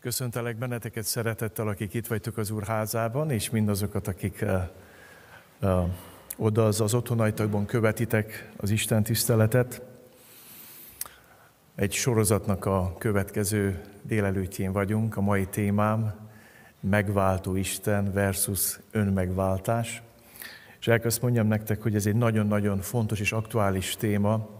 Köszöntelek benneteket szeretettel, akik itt vagytok az Úr házában, és mindazokat, akik uh, uh, oda az, az otthonaitokban követitek az Isten tiszteletet. Egy sorozatnak a következő délelőttjén vagyunk. A mai témám megváltó Isten versus önmegváltás. És el azt mondjam nektek, hogy ez egy nagyon-nagyon fontos és aktuális téma,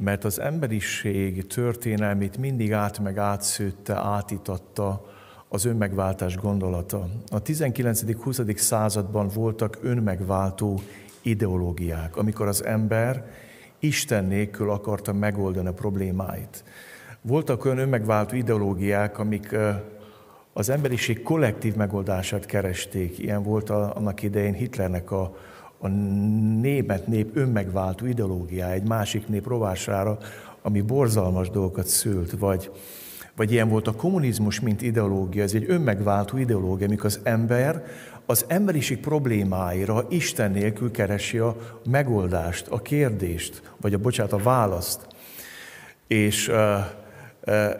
mert az emberiség történelmét mindig át meg átszőtte, átitatta az önmegváltás gondolata. A 19.-20. században voltak önmegváltó ideológiák, amikor az ember Isten nélkül akarta megoldani a problémáit. Voltak olyan önmegváltó ideológiák, amik az emberiség kollektív megoldását keresték. Ilyen volt annak idején Hitlernek a a német nép önmegváltó ideológiája egy másik nép rovására, ami borzalmas dolgokat szült, vagy, vagy ilyen volt a kommunizmus, mint ideológia, ez egy önmegváltó ideológia, amikor az ember az emberiség problémáira Isten nélkül keresi a megoldást, a kérdést, vagy a bocsánat, a választ. És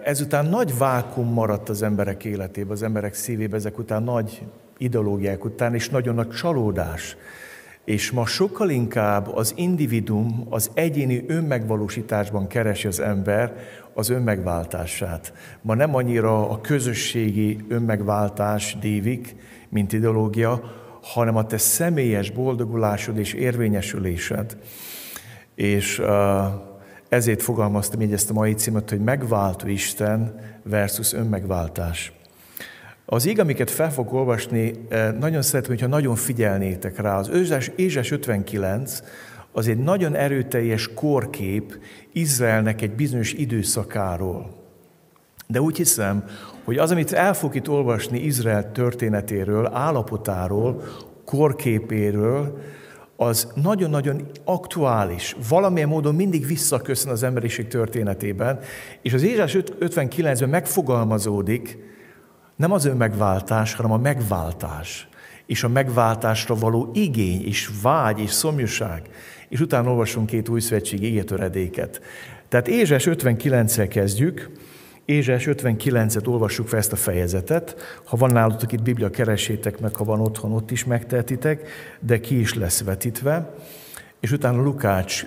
ezután nagy vákum maradt az emberek életében, az emberek szívében, ezek után nagy ideológiák után, és nagyon nagy csalódás és ma sokkal inkább az individum, az egyéni önmegvalósításban keresi az ember az önmegváltását. Ma nem annyira a közösségi önmegváltás dívik, mint ideológia, hanem a te személyes boldogulásod és érvényesülésed. És ezért fogalmaztam így ezt a mai címet, hogy megváltó Isten versus önmegváltás. Az ég, amiket fel fog olvasni, eh, nagyon szeretném, hogyha nagyon figyelnétek rá. Az Ézsás, Ézsás 59 az egy nagyon erőteljes korkép Izraelnek egy bizonyos időszakáról. De úgy hiszem, hogy az, amit el fog itt olvasni Izrael történetéről, állapotáról, korképéről, az nagyon-nagyon aktuális, valamilyen módon mindig visszaköszön az emberiség történetében, és az Ézsás 59-ben megfogalmazódik, nem az önmegváltás, hanem a megváltás. És a megváltásra való igény, és vágy, és szomjúság. És utána olvasunk két új szövetség égetöredéket. Tehát Ézsás 59-el kezdjük, Ézsás 59-et olvassuk fel ezt a fejezetet. Ha van nálatok itt Biblia, keresétek meg, ha van otthon, ott is megtehetitek, de ki is lesz vetítve. És utána Lukács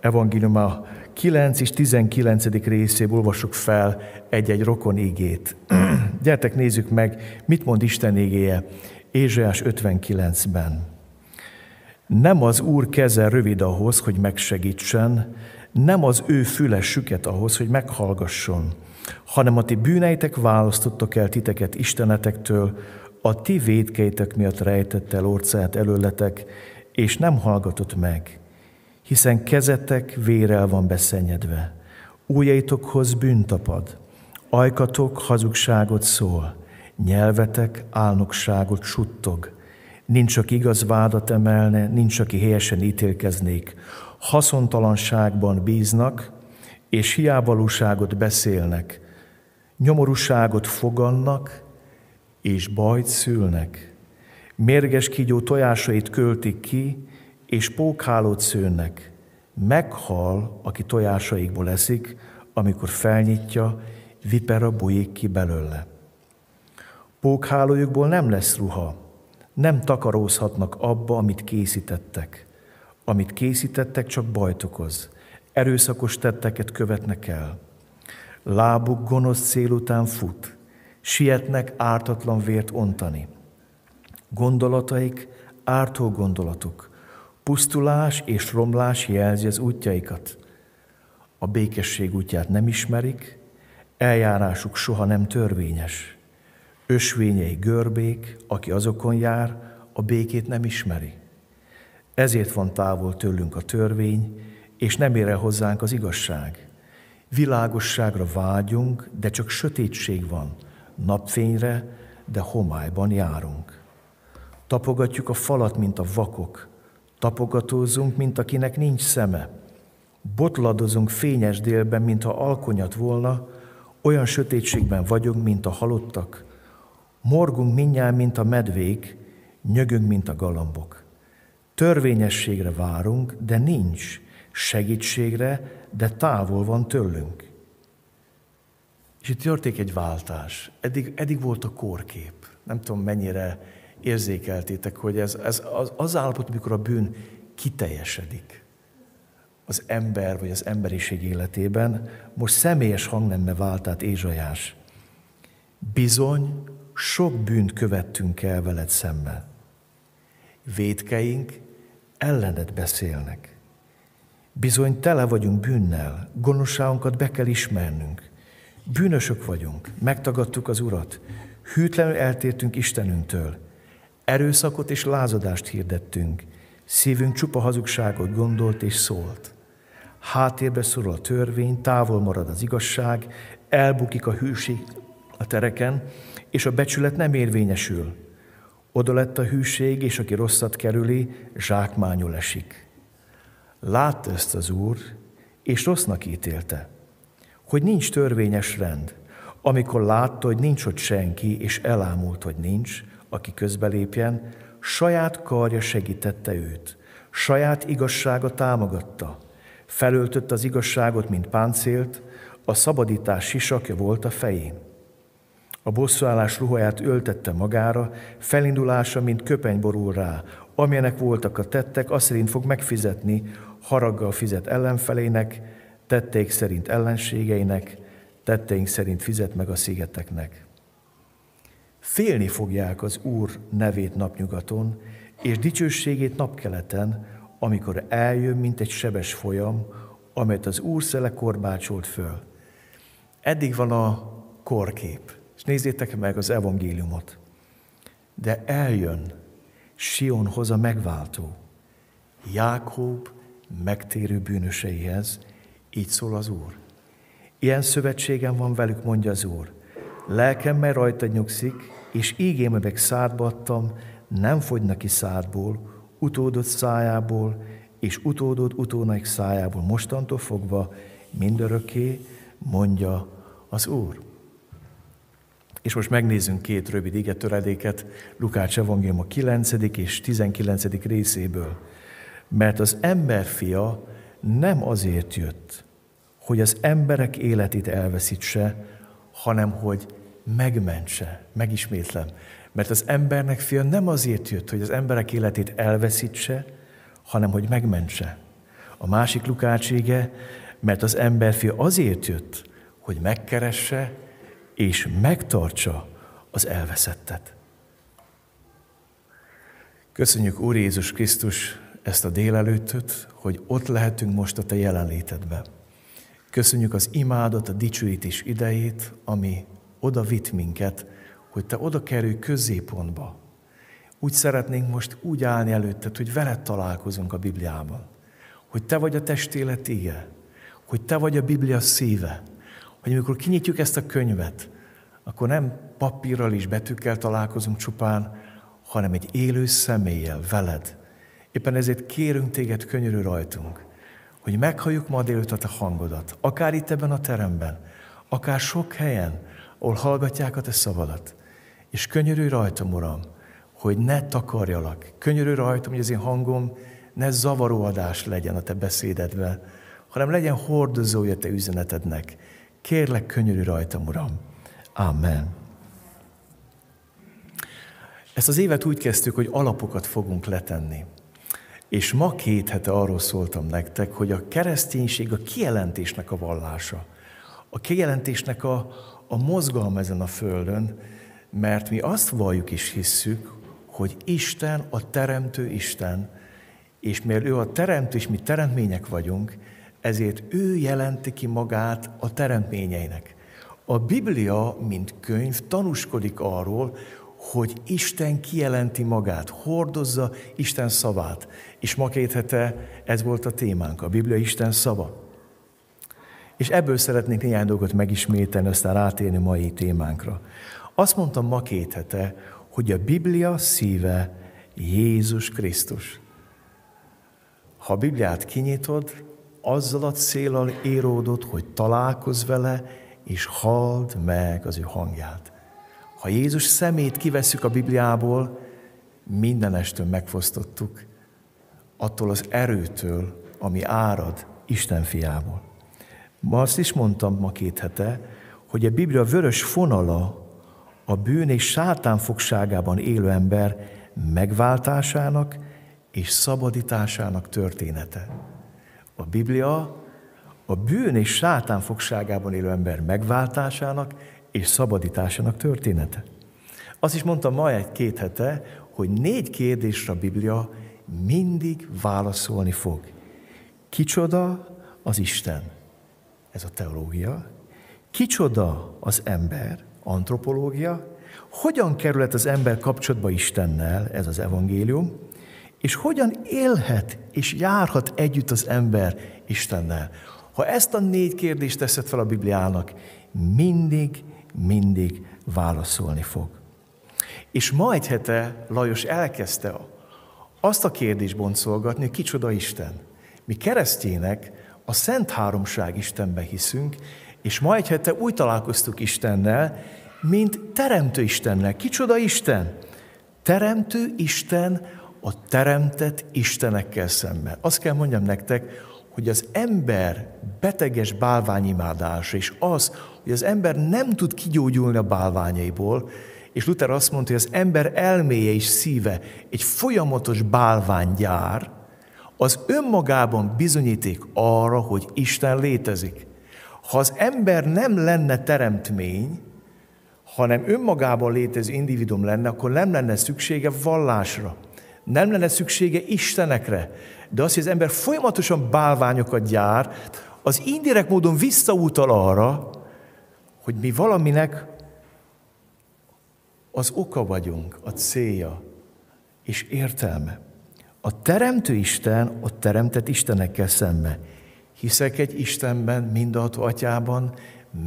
evangéliuma 9 és 19. részéből olvasok fel egy-egy rokon igét. Gyertek, nézzük meg, mit mond Isten igéje Ézsaiás 59-ben. Nem az Úr keze rövid ahhoz, hogy megsegítsen, nem az ő füle süket ahhoz, hogy meghallgasson, hanem a ti bűneitek választottak el titeket Istenetektől, a ti védkeitek miatt rejtette el orcát előletek, és nem hallgatott meg hiszen kezetek vérel van beszennyedve, újjaitokhoz bűntapad, ajkatok hazugságot szól, nyelvetek álnokságot suttog, nincs, aki igaz vádat emelne, nincs, aki helyesen ítélkeznék, haszontalanságban bíznak, és hiávalóságot beszélnek, nyomorúságot fogannak, és bajt szülnek. Mérges kígyó tojásait költik ki, és pókhálót szőnnek. Meghal, aki tojásaikból eszik, amikor felnyitja, vipera bujik ki belőle. Pókhálójukból nem lesz ruha, nem takarózhatnak abba, amit készítettek. Amit készítettek, csak bajt okoz. Erőszakos tetteket követnek el. Lábuk gonosz cél után fut, sietnek ártatlan vért ontani. Gondolataik ártó gondolatuk, Pusztulás és romlás jelzi az útjaikat. A békesség útját nem ismerik, eljárásuk soha nem törvényes. Ösvényei görbék, aki azokon jár, a békét nem ismeri. Ezért van távol tőlünk a törvény, és nem ér el hozzánk az igazság. Világosságra vágyunk, de csak sötétség van. Napfényre, de homályban járunk. Tapogatjuk a falat, mint a vakok, Tapogatózunk, mint akinek nincs szeme. Botladozunk fényes délben, mintha alkonyat volna, olyan sötétségben vagyunk, mint a halottak. Morgunk minnyáján, mint a medvék, nyögünk, mint a galambok. Törvényességre várunk, de nincs. Segítségre, de távol van tőlünk. És itt történik egy váltás. Eddig, eddig volt a kórkép. Nem tudom, mennyire érzékeltétek, hogy ez, ez az, az állapot, amikor a bűn kiteljesedik az ember vagy az emberiség életében, most személyes hangnemme vált át Ézsajás. Bizony, sok bűnt követtünk el veled szemben. Védkeink ellened beszélnek. Bizony tele vagyunk bűnnel, gonoszságunkat be kell ismernünk. Bűnösök vagyunk, megtagadtuk az Urat, hűtlenül eltértünk Istenünktől, erőszakot és lázadást hirdettünk, szívünk csupa hazugságot gondolt és szólt. Háttérbe szorul a törvény, távol marad az igazság, elbukik a hűség a tereken, és a becsület nem érvényesül. Oda lett a hűség, és aki rosszat kerüli, zsákmányul esik. Látta ezt az Úr, és rossznak ítélte, hogy nincs törvényes rend. Amikor látta, hogy nincs ott senki, és elámult, hogy nincs, aki közbelépjen, saját karja segítette őt, saját igazsága támogatta. Felöltött az igazságot, mint páncélt, a szabadítás sisakja volt a fején. A bosszúállás ruháját öltette magára, felindulása, mint köpeny borul rá. Amilyenek voltak a tettek, azt szerint fog megfizetni, haraggal fizet ellenfelének, tetteik szerint ellenségeinek, tetteink szerint fizet meg a szigeteknek. Félni fogják az Úr nevét napnyugaton, és dicsőségét napkeleten, amikor eljön, mint egy sebes folyam, amelyet az Úr szele korbácsolt föl. Eddig van a korkép, és nézzétek meg az evangéliumot. De eljön Sionhoz a megváltó, Jákob megtérő bűnöseihez, így szól az Úr. Ilyen szövetségem van velük, mondja az Úr. Lelkemmel rajta nyugszik, és ígém meg szádba adtam, nem fogynak ki szádból, utódott szájából, és utódott utónaik szájából mostantól fogva mindörökké, mondja az Úr. És most megnézzünk két rövid igetöredéket Lukács evangélium a 9. és 19. részéből. Mert az emberfia nem azért jött, hogy az emberek életét elveszítse, hanem hogy megmentse. Megismétlem. Mert az embernek fia nem azért jött, hogy az emberek életét elveszítse, hanem hogy megmentse. A másik lukácsége, mert az emberfia azért jött, hogy megkeresse és megtartsa az elveszettet. Köszönjük, Úr Jézus Krisztus, ezt a délelőttöt, hogy ott lehetünk most a Te jelenlétedben. Köszönjük az imádat, a dicsőítés idejét, ami oda vitt minket, hogy Te oda kerülj középpontba. Úgy szeretnénk most úgy állni előtted, hogy veled találkozunk a Bibliában. Hogy Te vagy a testélet ige, hogy Te vagy a Biblia szíve, hogy amikor kinyitjuk ezt a könyvet, akkor nem papírral és betűkkel találkozunk csupán, hanem egy élő személlyel, veled. Éppen ezért kérünk téged könyörű rajtunk, hogy meghalljuk ma délután a hangodat, akár itt ebben a teremben, akár sok helyen, ahol hallgatják a te szavadat. És könyörű rajtam, Uram, hogy ne takarjalak. Könyörű rajtam, hogy az én hangom ne zavaró adás legyen a te beszédedbe, hanem legyen hordozója te üzenetednek. Kérlek, könyörű rajtam, Uram. Amen. Ezt az évet úgy kezdtük, hogy alapokat fogunk letenni. És ma két hete arról szóltam nektek, hogy a kereszténység a kijelentésnek a vallása. A kijelentésnek a, a mozgalma ezen a földön, mert mi azt valljuk és hisszük, hogy Isten a teremtő Isten, és mert ő a teremtő, és mi teremtmények vagyunk, ezért ő jelenti ki magát a teremtményeinek. A Biblia, mint könyv, tanúskodik arról, hogy Isten kijelenti magát, hordozza Isten szavát. És ma két hete ez volt a témánk, a Biblia Isten szava. És ebből szeretnék néhány dolgot megismételni, aztán rátérni mai témánkra. Azt mondtam ma két hete, hogy a Biblia szíve Jézus Krisztus. Ha a Bibliát kinyitod, azzal a célral éródott, hogy találkozz vele, és halld meg az ő hangját. Ha Jézus szemét kivesszük a Bibliából, mindenestől megfosztottuk attól az erőtől, ami árad Isten fiából. Ma azt is mondtam ma két hete, hogy a Biblia vörös fonala a bűn és sátán fogságában élő ember megváltásának és szabadításának története. A Biblia a bűn és sátán fogságában élő ember megváltásának és szabadításának története. Azt is mondtam ma egy-két hete, hogy négy kérdésre a Biblia mindig válaszolni fog. Kicsoda az Isten? Ez a teológia. Kicsoda az ember? Antropológia. Hogyan kerülhet az ember kapcsolatba Istennel? Ez az evangélium. És hogyan élhet és járhat együtt az ember Istennel? Ha ezt a négy kérdést teszed fel a Bibliának, mindig, mindig válaszolni fog. És ma egy hete Lajos elkezdte azt a kérdést boncolgatni, kicsoda Isten. Mi keresztjének a Szent Háromság Istenbe hiszünk, és ma egy hete úgy találkoztuk Istennel, mint Teremtő Istennel. Kicsoda Isten? Teremtő Isten a teremtett Istenekkel szemben. Azt kell mondjam nektek, hogy az ember beteges bálványimádása, és az, hogy az ember nem tud kigyógyulni a bálványaiból, és Luther azt mondta, hogy az ember elméje és szíve egy folyamatos bálványgyár, az önmagában bizonyíték arra, hogy Isten létezik. Ha az ember nem lenne teremtmény, hanem önmagában létező individum lenne, akkor nem lenne szüksége vallásra, nem lenne szüksége Istenekre. De az, hogy az ember folyamatosan bálványokat gyár, az indirekt módon visszautal arra, hogy mi valaminek az oka vagyunk, a célja és értelme. A teremtő Isten a teremtett Istenekkel szembe. Hiszek egy Istenben, mindenható atyában,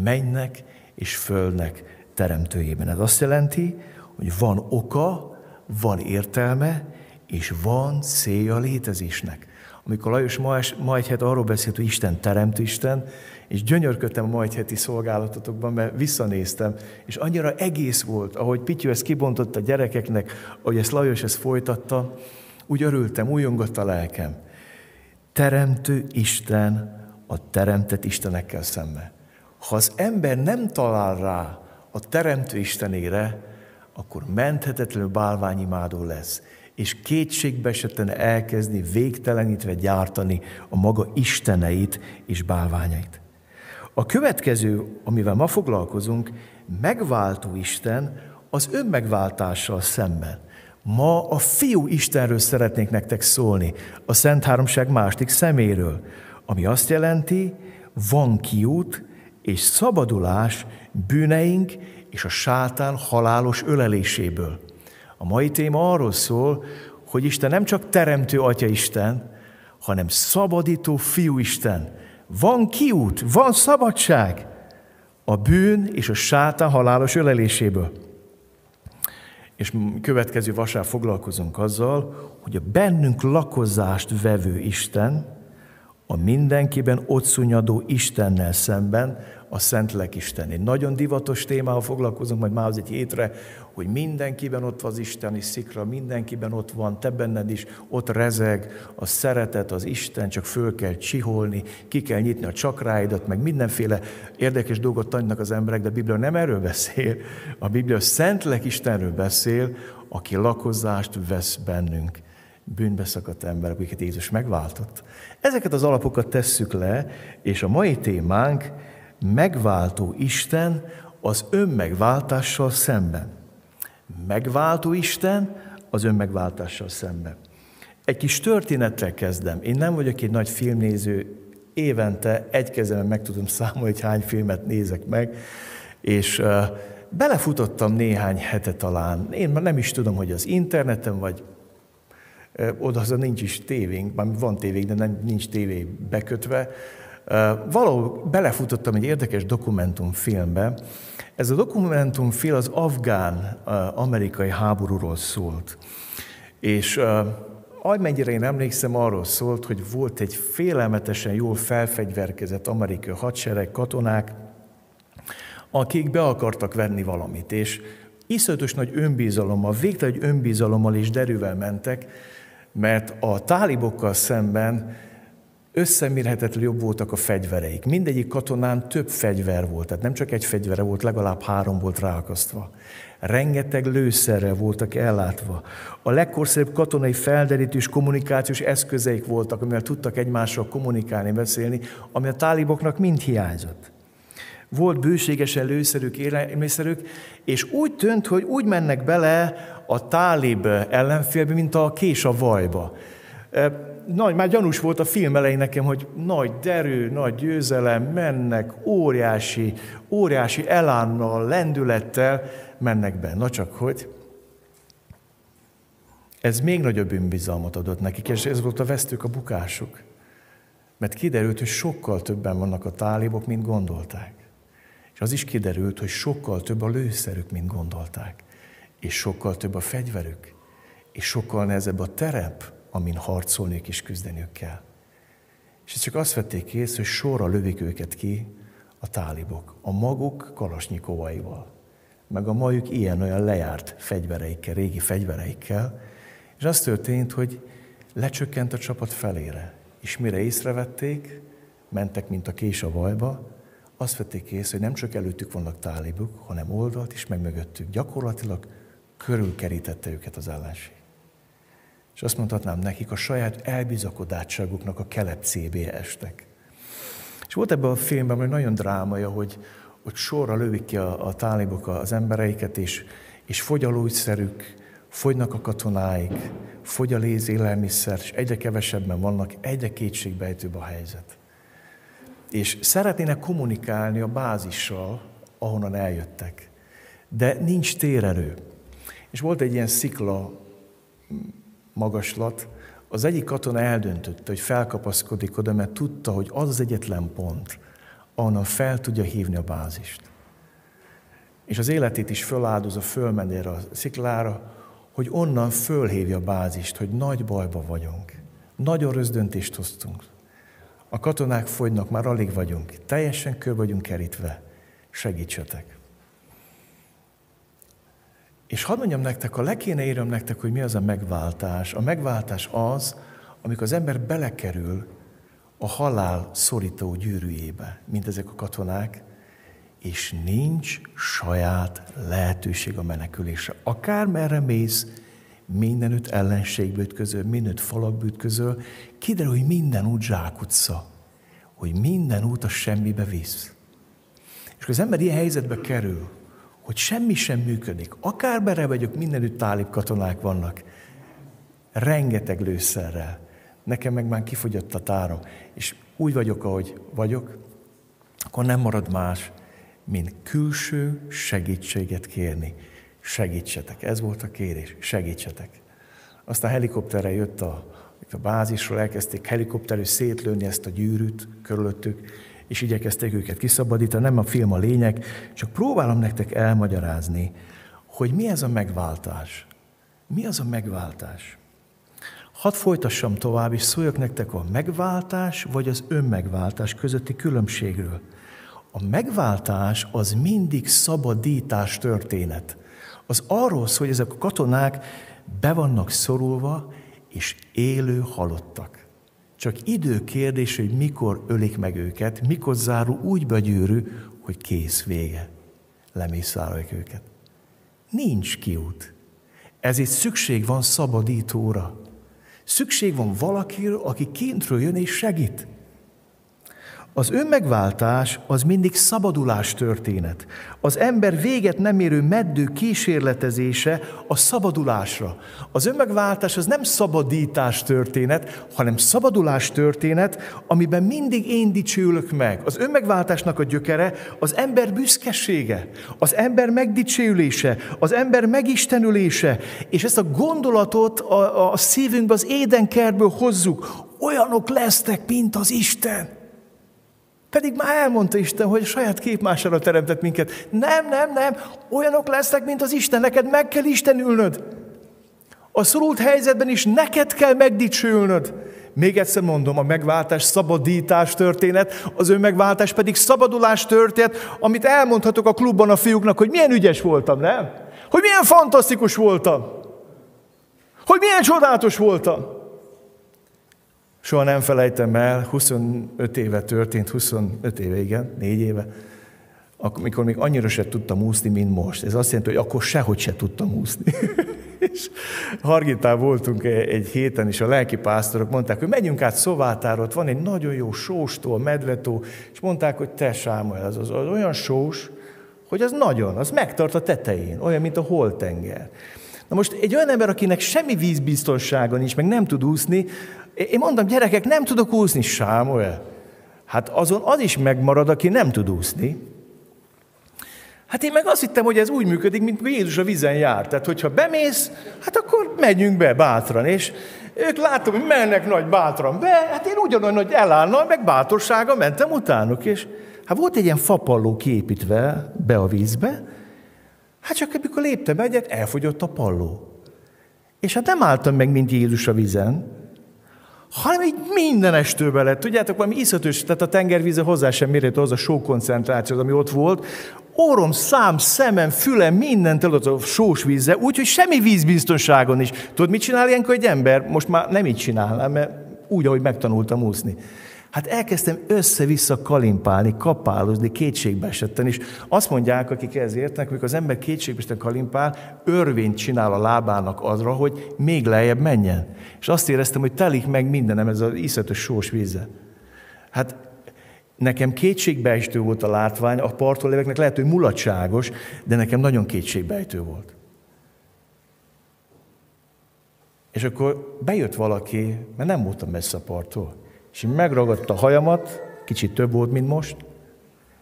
mennek és földnek teremtőjében. Ez azt jelenti, hogy van oka, van értelme, és van célja a létezésnek. Amikor Lajos ma, ma egy arról beszélt, hogy Isten teremtő Isten, és gyönyörködtem a majd heti szolgálatotokban, mert visszanéztem, és annyira egész volt, ahogy Pityő ezt kibontott a gyerekeknek, ahogy ezt Lajos ezt folytatta, úgy örültem, újongott a lelkem. Teremtő Isten a teremtett Istenekkel szembe. Ha az ember nem talál rá a teremtő Istenére, akkor menthetetlenül bálványimádó lesz, és kétségbe esetlen elkezdi végtelenítve gyártani a maga isteneit és bálványait. A következő, amivel ma foglalkozunk, megváltó Isten az önmegváltással szemben. Ma a fiú Istenről szeretnék nektek szólni, a Szent Háromság másik szeméről, ami azt jelenti, van kiút és szabadulás bűneink és a sátán halálos öleléséből. A mai téma arról szól, hogy Isten nem csak teremtő Atya Isten, hanem szabadító Fiú Isten, van kiút, van szabadság a bűn és a sátán halálos öleléséből. És következő vasár foglalkozunk azzal, hogy a bennünk lakozást vevő Isten, a mindenkiben ott szúnyadó Istennel szemben a Szentlek Isten. Egy nagyon divatos témával foglalkozunk majd már az egy hétre, hogy mindenkiben ott van az isteni szikra, mindenkiben ott van, te benned is, ott rezeg a szeretet, az Isten, csak föl kell csiholni, ki kell nyitni a csakráidat, meg mindenféle érdekes dolgot tanulnak az emberek, de a Biblia nem erről beszél. A Biblia Szentlek Istenről beszél, aki lakozást vesz bennünk bűnbe szakadt emberek, akiket Jézus megváltott. Ezeket az alapokat tesszük le, és a mai témánk megváltó Isten az önmegváltással szemben. Megváltó Isten az önmegváltással szemben. Egy kis történettel kezdem. Én nem vagyok egy nagy filmnéző, évente egy kezemben meg tudom számolni, hogy hány filmet nézek meg, és belefutottam néhány hete talán. Én már nem is tudom, hogy az interneten, vagy uh, nincs is tévénk, már van tévénk, de nem, nincs tévé bekötve, Valahol belefutottam egy érdekes dokumentumfilmbe. Ez a dokumentumfilm az afgán-amerikai háborúról szólt. És amennyire én emlékszem, arról szólt, hogy volt egy félelmetesen jól felfegyverkezett amerikai hadsereg, katonák, akik be akartak venni valamit, és iszonyatos nagy önbizalommal, végtelen önbizalommal és derűvel mentek, mert a tálibokkal szemben összemérhetetlen jobb voltak a fegyvereik. Mindegyik katonán több fegyver volt, tehát nem csak egy fegyvere volt, legalább három volt ráakasztva. Rengeteg lőszerrel voltak ellátva. A legkorszerűbb katonai felderítős kommunikációs eszközeik voltak, amivel tudtak egymással kommunikálni, beszélni, ami a táliboknak mind hiányzott. Volt bőségesen lőszerük, élelmiszerük, és úgy tűnt, hogy úgy mennek bele a tálib ellenfélbe, mint a kés a vajba nagy, már gyanús volt a film elején nekem, hogy nagy derű, nagy győzelem, mennek, óriási, óriási elánnal, lendülettel mennek be. Na csak hogy ez még nagyobb önbizalmat adott nekik, és ez volt a vesztők a bukásuk. Mert kiderült, hogy sokkal többen vannak a tálibok, mint gondolták. És az is kiderült, hogy sokkal több a lőszerük, mint gondolták. És sokkal több a fegyverük. És sokkal nehezebb a terep, amin harcolniuk és küzdeniük kell. És csak azt vették észre, hogy sorra lövik őket ki a tálibok, a maguk kalasnyikovaival, meg a majuk ilyen-olyan lejárt fegyvereikkel, régi fegyvereikkel, és az történt, hogy lecsökkent a csapat felére, és mire észrevették, mentek, mint a kés a vajba, azt vették észre, hogy nem csak előttük vannak tálibuk, hanem oldalt is, meg mögöttük. Gyakorlatilag körülkerítette őket az ellenség. És azt mondhatnám nekik, a saját elbizakodátságuknak a kelepcébé estek. És volt ebben a filmben egy nagyon drámaja, hogy, hogy sorra lövik ki a, a tálibok az embereiket, és, és fogy a lúgyszerük, fogynak a katonáik, fogy a léz élelmiszer, és egyre kevesebben vannak, egyre kétségbejtőbb a helyzet. És szeretnének kommunikálni a bázissal, ahonnan eljöttek. De nincs térerő. És volt egy ilyen szikla magaslat, az egyik katona eldöntötte, hogy felkapaszkodik oda, mert tudta, hogy az az egyetlen pont, ahonnan fel tudja hívni a bázist. És az életét is föláldozza, fölmenni erre a sziklára, hogy onnan fölhívja a bázist, hogy nagy bajba vagyunk. Nagyon rossz döntést hoztunk. A katonák fogynak, már alig vagyunk. Teljesen kör vagyunk kerítve. Segítsetek. És hadd mondjam nektek, ha le kéne írjam nektek, hogy mi az a megváltás. A megváltás az, amikor az ember belekerül a halál szorító gyűrűjébe, mint ezek a katonák, és nincs saját lehetőség a menekülésre. Akár merre mész, mindenütt ellenségbe ütközöl, mindenütt falak ütközöl, kiderül, hogy minden út zsákutca, hogy minden út a semmibe visz. És az ember ilyen helyzetbe kerül, hogy semmi sem működik. Akár bere vagyok, mindenütt tálib katonák vannak. Rengeteg lőszerrel. Nekem meg már kifogyott a tárom. És úgy vagyok, ahogy vagyok, akkor nem marad más, mint külső segítséget kérni. Segítsetek. Ez volt a kérés. Segítsetek. Aztán helikopterre jött a, a bázisról, elkezdték helikopterű szétlőni ezt a gyűrűt körülöttük, és igyekezték őket kiszabadítani, nem a film a lényeg, csak próbálom nektek elmagyarázni, hogy mi ez a megváltás. Mi az a megváltás? Hadd folytassam tovább, és szóljak nektek a megváltás vagy az önmegváltás közötti különbségről. A megváltás az mindig szabadítás történet. Az arról szól, hogy ezek a katonák be vannak szorulva, és élő halottak. Csak idő kérdés, hogy mikor ölik meg őket, mikor zárul úgy be a gyűrű, hogy kész vége. Lemészárolják őket. Nincs kiút. Ezért szükség van szabadítóra. Szükség van valakire, aki kintről jön és segít. Az önmegváltás az mindig szabadulás történet. Az ember véget nem érő meddő kísérletezése a szabadulásra. Az önmegváltás az nem szabadítás történet, hanem szabadulás történet, amiben mindig én dicsőlök meg. Az önmegváltásnak a gyökere az ember büszkesége, az ember megdicsőlése, az ember megistenülése, és ezt a gondolatot a, a szívünkbe az édenkertből hozzuk. Olyanok lesznek, mint az Isten. Pedig már elmondta Isten, hogy saját képmására teremtett minket. Nem, nem, nem, olyanok lesznek, mint az Isten, neked meg kell Istenülnöd. A szorult helyzetben is neked kell megdicsülnöd. Még egyszer mondom, a megváltás szabadítás történet, az ő megváltás pedig szabadulás történet, amit elmondhatok a klubban a fiúknak, hogy milyen ügyes voltam, nem? Hogy milyen fantasztikus voltam. Hogy milyen csodálatos voltam. Soha nem felejtem el, 25 éve történt, 25 éve, igen, 4 éve, amikor még annyira se tudtam úszni, mint most. Ez azt jelenti, hogy akkor sehogy se tudtam úszni. és Hargitán voltunk egy héten, és a lelki pásztorok mondták, hogy megyünk át Szovátárot, van egy nagyon jó sóstó, a és mondták, hogy te Sámuel, az, az, az olyan sós, hogy az nagyon, az megtart a tetején, olyan, mint a holtenger. Na most egy olyan ember, akinek semmi vízbiztonsága nincs, meg nem tud úszni, én mondom, gyerekek, nem tudok úszni, Sámuel. Hát azon az is megmarad, aki nem tud úszni. Hát én meg azt hittem, hogy ez úgy működik, mint Jézus a vízen jár. Tehát, hogyha bemész, hát akkor megyünk be bátran. És ők látom, hogy mennek nagy bátran be, hát én ugyanolyan nagy elállna, meg bátorsága mentem utánuk. És hát volt egy ilyen fapalló kiépítve be a vízbe, hát csak amikor léptem egyet, elfogyott a palló. És hát nem álltam meg, mint Jézus a vízen, hanem így minden estőbe lett. Tudjátok, valami iszatős, tehát a tengervíze hozzá sem mérhető az a sókoncentráció, ami ott volt. Órom, szám, szemem, fülem, mindent adott a sós vízze, úgyhogy semmi vízbiztonságon is. Tudod, mit csinál ilyenkor egy ember? Most már nem így csinálnám, mert úgy, ahogy megtanultam úszni. Hát elkezdtem össze-vissza kalimpálni, kapálozni, kétségbe esetten, és azt mondják, akik ez értenek, hogy az ember kétségbe esetten kalimpál, örvényt csinál a lábának azra, hogy még lejjebb menjen. És azt éreztem, hogy telik meg mindenem ez az iszatos sós víze. Hát nekem kétségbeestő volt a látvány, a parton léveknek lehet, hogy mulatságos, de nekem nagyon kétségbeejtő volt. És akkor bejött valaki, mert nem voltam messze a parttól, és megragadta a hajamat, kicsit több volt, mint most,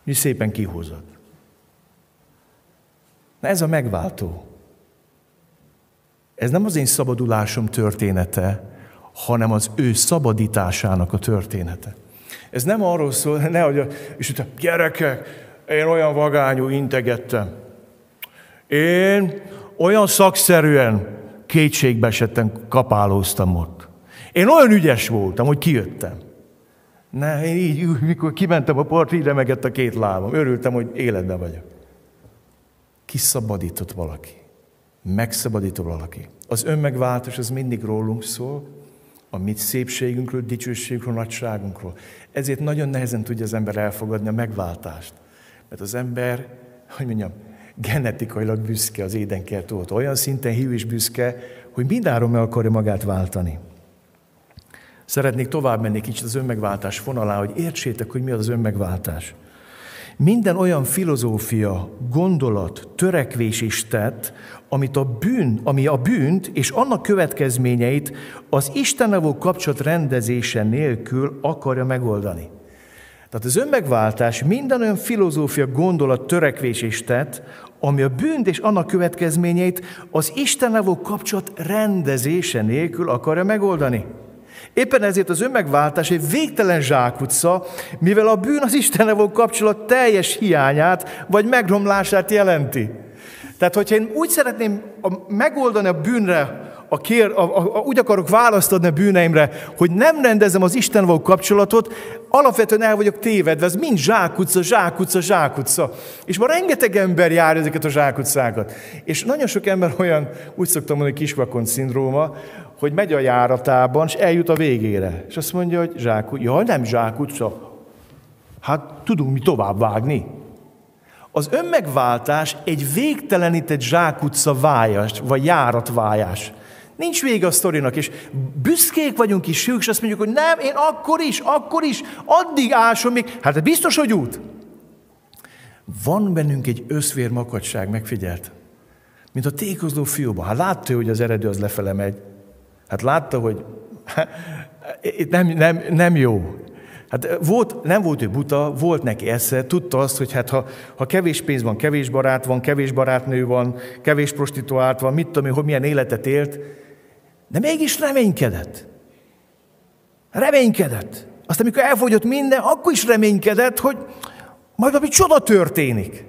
és szépen kihúzott. Na ez a megváltó. Ez nem az én szabadulásom története, hanem az ő szabadításának a története. Ez nem arról szól, nehogy, és utána, gyerekek, én olyan vagányú integettem. Én olyan szakszerűen kétségbe esetten kapálóztam ott. Én olyan ügyes voltam, hogy kijöttem. Ne, én így, mikor kimentem a part, így remegett a két lábam. Örültem, hogy életben vagyok. Kiszabadított valaki. Megszabadított valaki. Az önmegváltás az mindig rólunk szól, a mi szépségünkről, dicsőségünkről, nagyságunkról. Ezért nagyon nehezen tudja az ember elfogadni a megváltást. Mert az ember, hogy mondjam, genetikailag büszke az édenkert volt. Olyan szinten hívő és büszke, hogy mindáról meg akarja magát váltani. Szeretnék tovább menni kicsit az önmegváltás vonalán, hogy értsétek, hogy mi az, az önmegváltás. Minden olyan filozófia, gondolat, törekvés is tett, amit a bűn, ami a bűnt és annak következményeit az Istennel kapcsolat rendezése nélkül akarja megoldani. Tehát az önmegváltás minden olyan filozófia, gondolat, törekvés is tett, ami a bűnt és annak következményeit az Istennel kapcsolat rendezése nélkül akarja megoldani. Éppen ezért az önmegváltás egy végtelen zsákutca, mivel a bűn az Istennel való kapcsolat teljes hiányát vagy megromlását jelenti. Tehát, hogyha én úgy szeretném megoldani a bűnre, a kér, a, a, a, úgy akarok választ adni a bűneimre, hogy nem rendezem az Isten való kapcsolatot, alapvetően el vagyok tévedve, ez mind zsákutca, zsákutca, zsákutca. És ma rengeteg ember jár ezeket a zsákutcákat. És nagyon sok ember olyan, úgy szoktam mondani, kisvakon szindróma, hogy megy a járatában, és eljut a végére. És azt mondja, hogy zsákutca. Jaj, nem zsákutca. Hát tudunk mi tovább vágni. Az önmegváltás egy végtelenített zsákutca vájás, vagy járatvájás. Nincs vége a sztorinak, és büszkék vagyunk is, és azt mondjuk, hogy nem, én akkor is, akkor is, addig ásom még. Hát biztos, hogy út. Van bennünk egy összvér makacság, megfigyelt? Mint a tékozló fiúban. Hát látta, hogy az eredő az lefele megy. Hát látta, hogy itt nem, nem, nem jó. Hát volt, nem volt ő buta, volt neki esze, tudta azt, hogy hát ha, ha kevés pénz van, kevés barát van, kevés barátnő van, kevés prostituált van, mit tudom én, hogy milyen életet élt, de mégis reménykedett. Reménykedett. Azt amikor elfogyott minden, akkor is reménykedett, hogy majd valami csoda történik.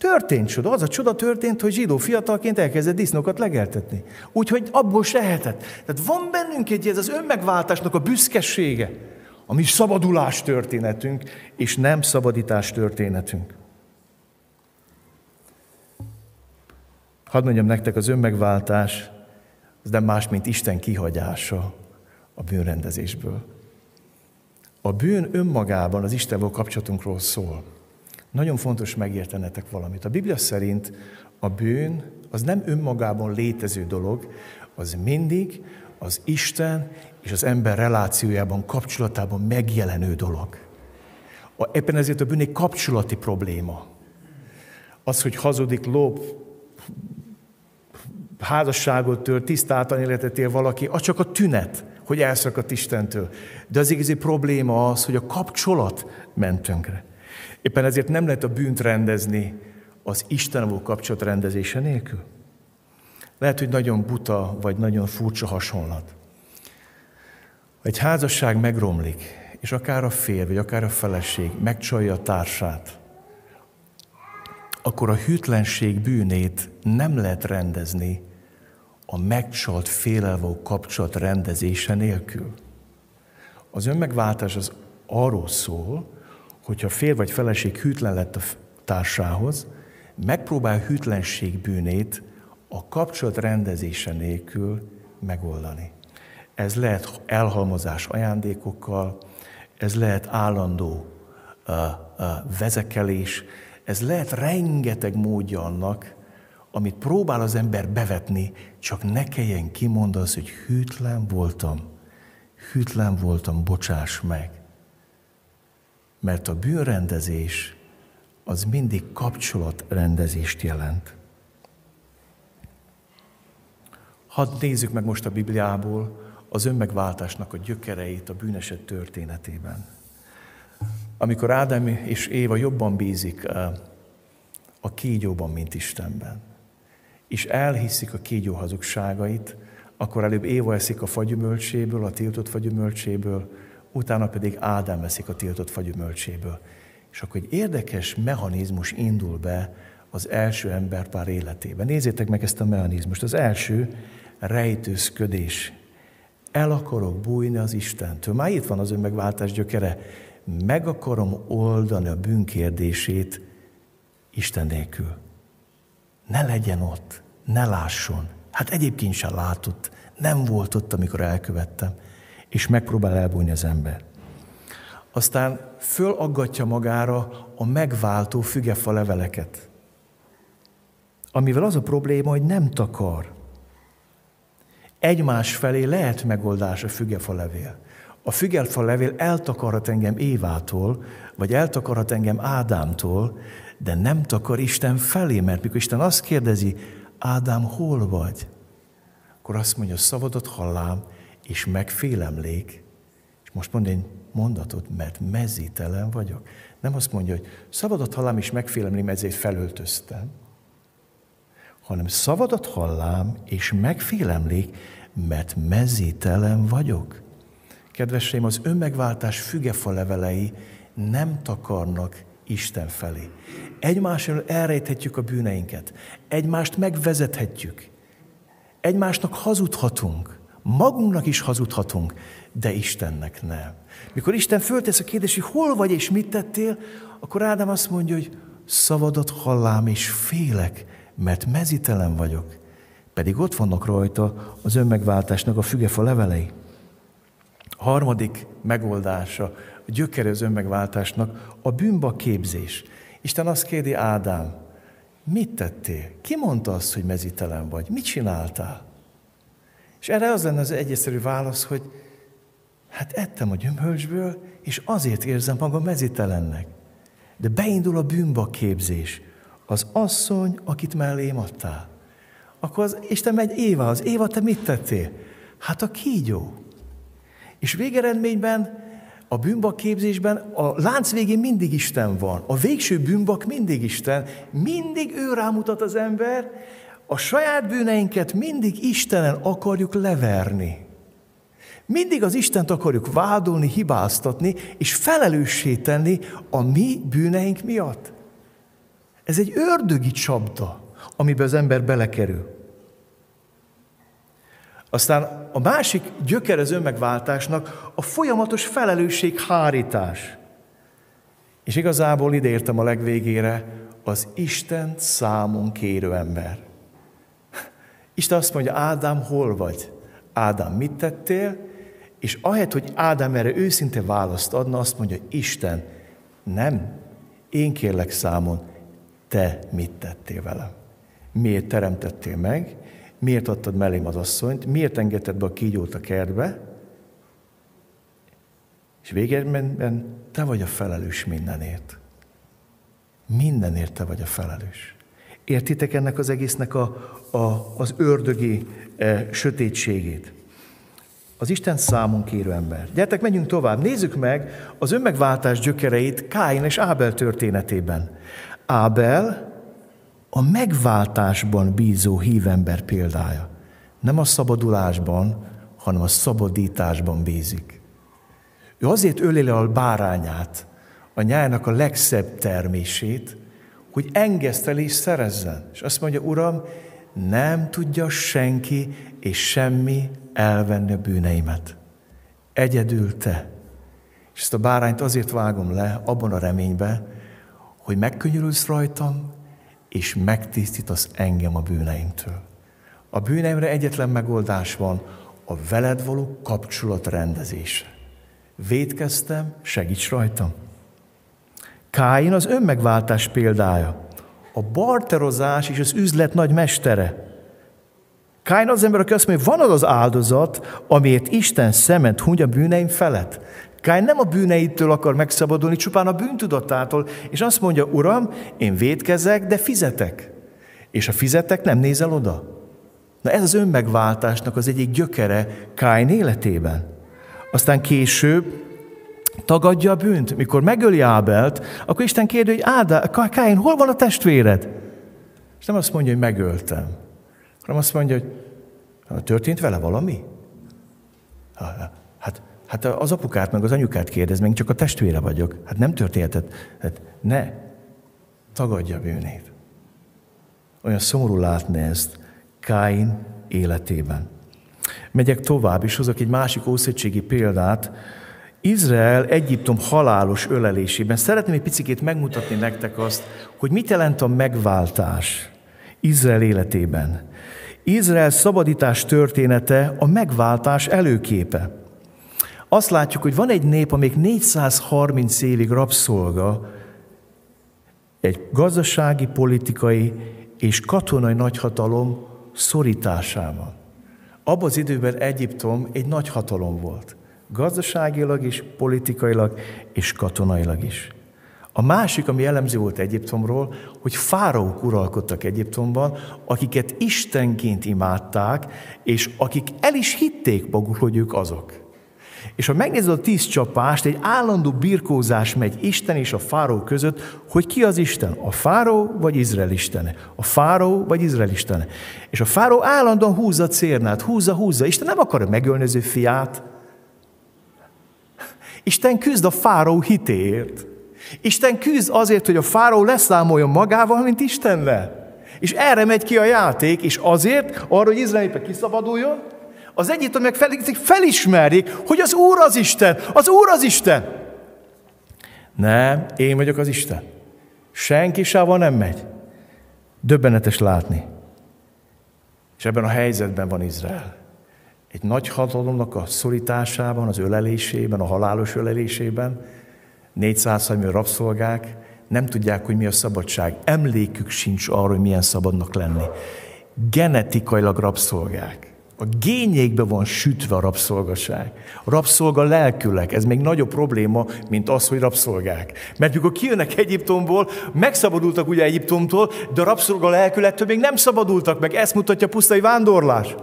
Történt csoda. Az a csoda történt, hogy zsidó fiatalként elkezdett disznókat legeltetni. Úgyhogy abból se lehetett. Tehát van bennünk egy ez az önmegváltásnak a büszkesége, ami szabadulás történetünk, és nem szabadítás történetünk. Hadd mondjam nektek, az önmegváltás az nem más, mint Isten kihagyása a bűnrendezésből. A bűn önmagában az Istenvel kapcsolatunkról szól. Nagyon fontos megértenetek valamit. A Biblia szerint a bűn az nem önmagában létező dolog, az mindig az Isten és az ember relációjában, kapcsolatában megjelenő dolog. A, éppen ezért a bűn egy kapcsolati probléma. Az, hogy hazudik, lop, házasságot tör, tisztáltan életet él valaki, az csak a tünet, hogy elszakadt Istentől. De az igazi probléma az, hogy a kapcsolat ment tönkre. Éppen ezért nem lehet a bűnt rendezni az Isten való kapcsolat rendezése nélkül. Lehet, hogy nagyon buta, vagy nagyon furcsa hasonlat. Egy házasság megromlik, és akár a férj, vagy akár a feleség megcsalja a társát, akkor a hűtlenség bűnét nem lehet rendezni a megcsalt félelvó kapcsolat rendezése nélkül. Az önmegváltás az arról szól, hogyha fér vagy feleség hűtlen lett a társához, megpróbál hűtlenség bűnét a kapcsolat rendezése nélkül megoldani. Ez lehet elhalmozás ajándékokkal, ez lehet állandó uh, uh, vezekelés, ez lehet rengeteg módja annak, amit próbál az ember bevetni, csak ne kelljen kimondani, hogy hűtlen voltam, hűtlen voltam, bocsáss meg. Mert a bűnrendezés az mindig kapcsolatrendezést jelent. Hadd nézzük meg most a Bibliából az önmegváltásnak a gyökereit a bűneset történetében. Amikor Ádám és Éva jobban bízik eh, a kígyóban, mint Istenben, és elhiszik a kígyó hazugságait, akkor előbb Éva eszik a fagyümölcséből, a tiltott fagyümölcséből, utána pedig Ádám veszik a tiltott fagyümölcséből. És akkor egy érdekes mechanizmus indul be az első emberpár életében. Nézzétek meg ezt a mechanizmust. Az első rejtőzködés. El akarok bújni az Istentől. Már itt van az önmegváltás gyökere. Meg akarom oldani a bűnkérdését Isten nélkül. Ne legyen ott, ne lásson. Hát egyébként sem látott, nem volt ott, amikor elkövettem. És megpróbál elbújni az ember. Aztán fölaggatja magára a megváltó fügefa leveleket. Amivel az a probléma, hogy nem takar. Egymás felé lehet megoldás a fügefa levél. A fügefa levél eltakarhat engem Évától, vagy eltakarhat engem Ádámtól, de nem takar Isten felé, mert mikor Isten azt kérdezi, Ádám, hol vagy? Akkor azt mondja, szavadat hallám, és megfélemlék. És most mondja egy mondatot, mert mezítelen vagyok. Nem azt mondja, hogy szavadat hallám, és megfélemlék, ezért felöltöztem, hanem szavadat hallám, és megfélemlék, mert mezítelen vagyok. Kedveseim, az önmegváltás fügefa levelei nem takarnak Isten felé. Egymásról elrejthetjük a bűneinket. Egymást megvezethetjük. Egymásnak hazudhatunk. Magunknak is hazudhatunk, de Istennek nem. Mikor Isten föltesz a kérdést, hogy hol vagy és mit tettél, akkor Ádám azt mondja, hogy szavadat hallám és félek, mert mezitelen vagyok. Pedig ott vannak rajta az önmegváltásnak a fügefa levelei. A harmadik megoldása, a gyökere az önmegváltásnak a bűnba képzés. Isten azt kérdi Ádám, mit tettél? Ki mondta azt, hogy mezitelen vagy? Mit csináltál? És erre az lenne az egyszerű válasz, hogy hát ettem a gyümölcsből, és azért érzem magam mezitelennek. De beindul a bűnba képzés. Az asszony, akit mellém adtál. Akkor az Isten megy Évahoz. Éva, te mit tettél? Hát a kígyó. És végeredményben a bűnbak képzésben a lánc végén mindig Isten van. A végső bűnbak mindig Isten. Mindig ő rámutat az ember. A saját bűneinket mindig Istenen akarjuk leverni. Mindig az Istent akarjuk vádolni, hibáztatni, és felelőssé tenni a mi bűneink miatt. Ez egy ördögi csapda, amiben az ember belekerül. Aztán a másik gyöker az önmegváltásnak a folyamatos felelősség hárítás. És igazából ide értem a legvégére, az Isten számon kérő ember. Isten azt mondja, Ádám, hol vagy? Ádám, mit tettél? És ahelyett, hogy Ádám erre őszinte választ adna, azt mondja, Isten, nem, én kérlek számon, te mit tettél velem? Miért teremtettél meg? Miért adtad mellém az asszonyt? Miért engedted be a kígyót a kertbe? És végeredményben te vagy a felelős mindenért. Mindenért te vagy a felelős. Értitek ennek az egésznek a, a, az ördögi e, sötétségét? Az Isten számon kérő ember. Gyertek, menjünk tovább. Nézzük meg az önmegváltás gyökereit Káin és Ábel történetében. Ábel a megváltásban bízó hívember példája. Nem a szabadulásban, hanem a szabadításban bízik. Ő azért öli le a bárányát, a nyájának a legszebb termését, hogy engesztelés szerezzen. És azt mondja, Uram, nem tudja senki és semmi elvenni a bűneimet. Egyedül te. És ezt a bárányt azért vágom le, abban a reményben, hogy megkönnyörülsz rajtam, és megtisztítasz engem a bűneimtől. A bűneimre egyetlen megoldás van, a veled való kapcsolat rendezése. Védkeztem, segíts rajtam. Káin az önmegváltás példája. A barterozás és az üzlet nagy mestere. Káin az ember, aki azt mondja, van az az áldozat, amiért Isten szemet huny a bűneim felett. Káin nem a bűneitől akar megszabadulni, csupán a bűntudatától, és azt mondja, Uram, én védkezek, de fizetek. És a fizetek, nem nézel oda. Na ez az önmegváltásnak az egyik gyökere Káin életében. Aztán később tagadja a bűnt. Mikor megöli Ábelt, akkor Isten kérdi, hogy Ádá, Káin, hol van a testvéred? És nem azt mondja, hogy megöltem, hanem azt mondja, hogy történt vele valami? Hát, hát az apukát meg az anyukát kérdez, meg csak a testvére vagyok. Hát nem történhetett. Hát ne, tagadja a bűnét. Olyan szomorú látni ezt Káin életében. Megyek tovább, és hozok egy másik ószövetségi példát, Izrael Egyiptom halálos ölelésében. Szeretném egy picit megmutatni nektek azt, hogy mit jelent a megváltás Izrael életében. Izrael szabadítás története a megváltás előképe. Azt látjuk, hogy van egy nép, amelyik 430 évig rabszolga egy gazdasági, politikai és katonai nagyhatalom szorításában. Abban az időben Egyiptom egy nagy hatalom volt. Gazdaságilag is, politikailag és katonailag is. A másik, ami jellemző volt Egyiptomról, hogy fáraók uralkodtak Egyiptomban, akiket Istenként imádták, és akik el is hitték maguk, hogy ők azok. És ha megnézed a tíz csapást, egy állandó birkózás megy Isten és a fáró között, hogy ki az Isten? A fáró vagy Izrael istene? A fáró vagy Izrael istene? És a fáró állandóan húzza a cérnát, húzza, húzza. Isten nem akarja megölni az ő fiát, Isten küzd a fáró hitéért. Isten küzd azért, hogy a fáró leszámoljon magával, mint Istennel. És erre megy ki a játék, és azért, arra, hogy Izrael kiszabaduljon, az egyiptomiak fel, felismerjék, hogy az Úr az Isten, az Úr az Isten. Nem, én vagyok az Isten. Senki sával nem megy. Döbbenetes látni. És ebben a helyzetben van Izrael egy nagy hatalomnak a szorításában, az ölelésében, a halálos ölelésében, 400 millió rabszolgák nem tudják, hogy mi a szabadság. Emlékük sincs arra, hogy milyen szabadnak lenni. Genetikailag rabszolgák. A gényékbe van sütve a rabszolgaság. A rabszolga lelkülek, ez még nagyobb probléma, mint az, hogy rabszolgák. Mert mikor kijönnek Egyiptomból, megszabadultak ugye Egyiptomtól, de a rabszolga lelkülettől még nem szabadultak meg. Ezt mutatja a pusztai vándorlás.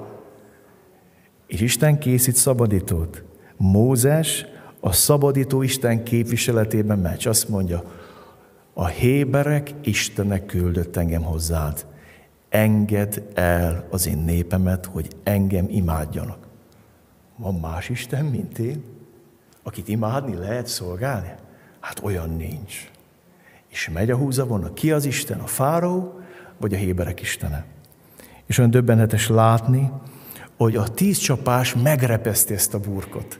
És Isten készít szabadítót. Mózes a szabadító Isten képviseletében megy. Azt mondja, a héberek Istenek küldött engem hozzád. Engedd el az én népemet, hogy engem imádjanak. Van más Isten, mint én? Akit imádni lehet szolgálni? Hát olyan nincs. És megy a húzavona, ki az Isten, a fáró, vagy a héberek istene? És olyan döbbenetes látni, hogy a tíz csapás megrepeszti ezt a burkot.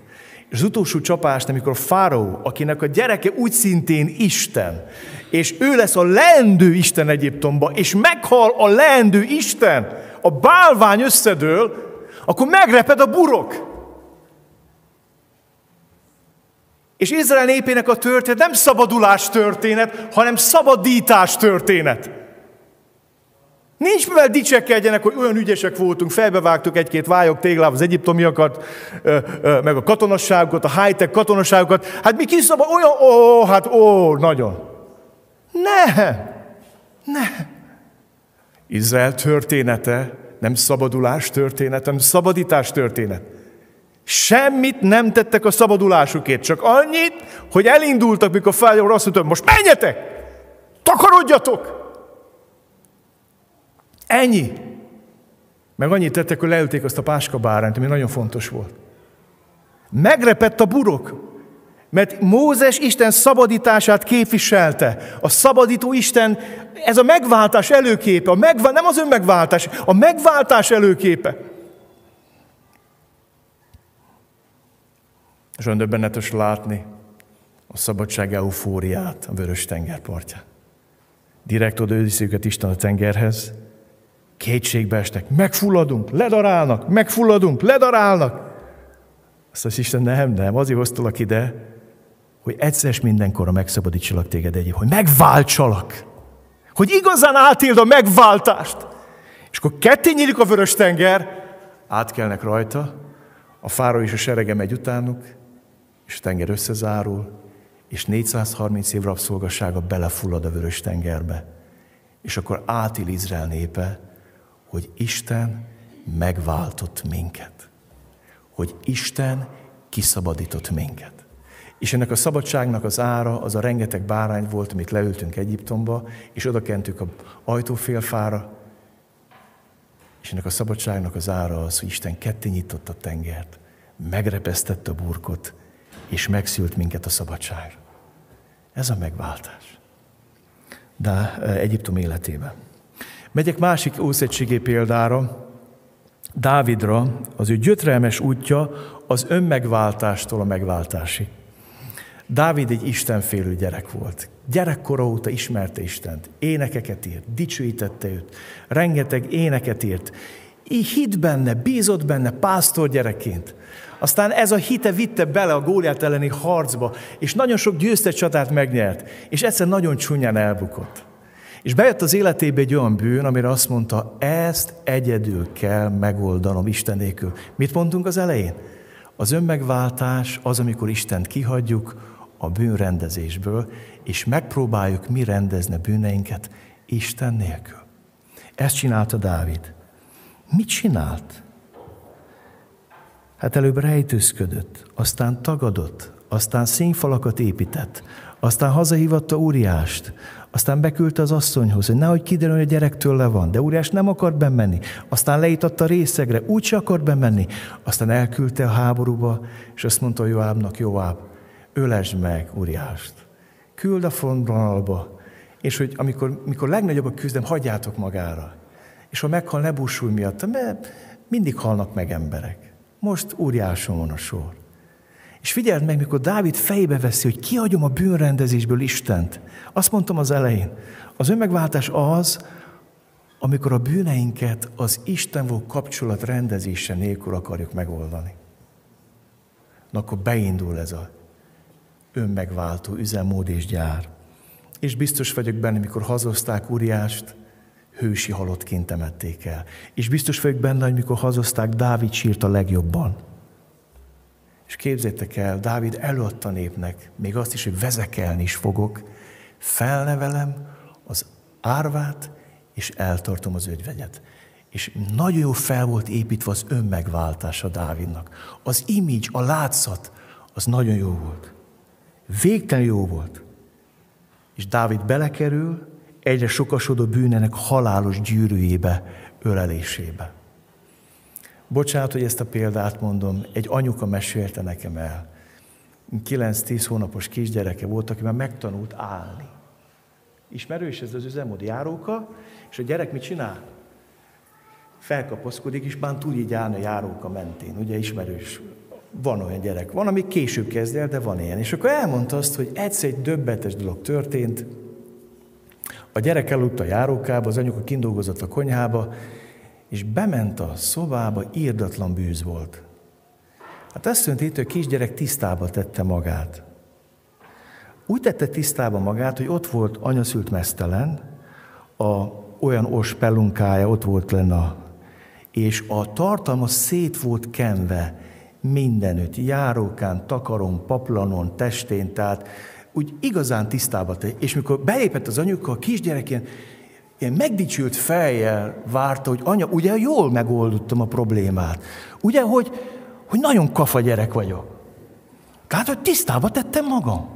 És az utolsó csapás, amikor a fáraó, akinek a gyereke úgy szintén Isten, és ő lesz a leendő Isten Egyiptomba, és meghal a leendő Isten, a bálvány összedől, akkor megreped a burok. És Izrael népének a történet nem szabadulás történet, hanem szabadítás történet. Nincs mivel dicsekedjenek, hogy olyan ügyesek voltunk, felbevágtuk egy-két vályok tégláb az egyiptomiakat, meg a katonasságokat, a high-tech katonasságokat. Hát mi kiszabad, olyan, ó, hát ó, nagyon. Ne, ne. Izrael története nem szabadulás történet, hanem szabadítás történet. Semmit nem tettek a szabadulásukért, csak annyit, hogy elindultak, mikor feljöttek, azt mondta, most menjetek, takarodjatok. Ennyi. Meg annyit tettek, hogy leülték azt a páska bárányt, ami nagyon fontos volt. Megrepett a burok, mert Mózes Isten szabadítását képviselte. A szabadító Isten, ez a megváltás előképe, a megvál, nem az önmegváltás, a megváltás előképe. És olyan döbbenetes látni a szabadság eufóriát a vörös tenger partján. Direkt oda őket Isten a tengerhez, kétségbe estek, megfulladunk, ledarálnak, megfulladunk, ledarálnak. Azt az Isten, nem, nem, azért hoztalak ide, hogy egyszer mindenkorra megszabadítsalak téged egy, hogy megváltsalak. Hogy igazán átéld a megváltást. És akkor ketté nyílik a vörös tenger, átkelnek rajta, a fára és a serege megy utánuk, és a tenger összezárul, és 430 év rabszolgassága belefullad a vörös tengerbe. És akkor átil Izrael népe, hogy Isten megváltott minket. Hogy Isten kiszabadított minket. És ennek a szabadságnak az ára az a rengeteg bárány volt, amit leültünk Egyiptomba, és oda kentük a ajtófélfára, és ennek a szabadságnak az ára az, hogy Isten ketté nyitotta a tengert, megrepesztette a burkot, és megszült minket a szabadságra. Ez a megváltás. De e, Egyiptom életében. Megyek másik ószegységi példára, Dávidra, az ő gyötrelmes útja az önmegváltástól a megváltásig. Dávid egy istenfélő gyerek volt. Gyerekkora óta ismerte Istent. Énekeket írt, dicsőítette őt, rengeteg éneket írt. Így hit benne, bízott benne pásztor gyerekként. Aztán ez a hite vitte bele a Góliát elleni harcba, és nagyon sok győztes csatát megnyert, és egyszer nagyon csúnyán elbukott. És bejött az életébe egy olyan bűn, amire azt mondta, ezt egyedül kell megoldanom Isten nélkül. Mit mondtunk az elején? Az önmegváltás az, amikor Istent kihagyjuk a bűnrendezésből, és megpróbáljuk mi rendezni a bűneinket Isten nélkül. Ezt csinálta Dávid. Mit csinált? Hát előbb rejtőzködött, aztán tagadott, aztán színfalakat épített, aztán hazahívatta Úriást, aztán beküldte az asszonyhoz, hogy nehogy kiderül, hogy a gyerektől le van, de Úriás nem akart bemenni. Aztán leítatta részegre, úgy se akart bemenni. Aztán elküldte a háborúba, és azt mondta Joábnak, Joáb, ölesd meg Úriást. Küld a frontvonalba, és hogy amikor, amikor legnagyobb a küzdem, hagyjátok magára. És ha meghal, ne búsulj miatt, mert mindig halnak meg emberek. Most Úriáson van a sor. És figyeld meg, mikor Dávid fejbe veszi, hogy kihagyom a bűnrendezésből Istent. Azt mondtam az elején, az önmegváltás az, amikor a bűneinket az Isten volt kapcsolat rendezése nélkül akarjuk megoldani. Na akkor beindul ez a önmegváltó üzemmód és gyár. És biztos vagyok benne, mikor hazozták Uriást, hősi halottként temették el. És biztos vagyok benne, hogy mikor hazozták, Dávid sírt a legjobban. És képzétek el, Dávid előadta népnek, még azt is, hogy vezekelni is fogok, felnevelem az árvát, és eltartom az ögyvegyet. És nagyon jó fel volt építve az önmegváltása Dávidnak. Az image, a látszat, az nagyon jó volt. Végtelen jó volt. És Dávid belekerül egyre sokasodó bűnenek halálos gyűrűjébe, ölelésébe. Bocsánat, hogy ezt a példát mondom, egy anyuka mesélte nekem el. 9-10 hónapos kisgyereke volt, aki már megtanult állni. Ismerős ez az üzemmód járóka, és a gyerek mit csinál? Felkapaszkodik, és már tud így állni a járóka mentén. Ugye ismerős van olyan gyerek, van, ami később kezd el, de van ilyen. És akkor elmondta azt, hogy egyszer egy döbbetes dolog történt, a gyerek eludt a járókába, az anyuka kindolgozott a konyhába, és bement a szobába, írdatlan bűz volt. Hát ezt jelenti, hogy a kisgyerek tisztába tette magát. úgy tette tisztába magát, hogy ott volt anyaszült mesztelen, a, olyan os pelunkája ott volt lenne, és a tartalma szét volt kenve mindenütt, járókán, takaron, paplanon, testén, tehát úgy igazán tisztába te. És mikor belépett az anyuka, a kisgyerek ilyen, ilyen megdicsült fejjel várta, hogy anya, ugye jól megoldottam a problémát. Ugye, hogy, hogy nagyon kafa gyerek vagyok. Tehát, hogy tisztába tettem magam.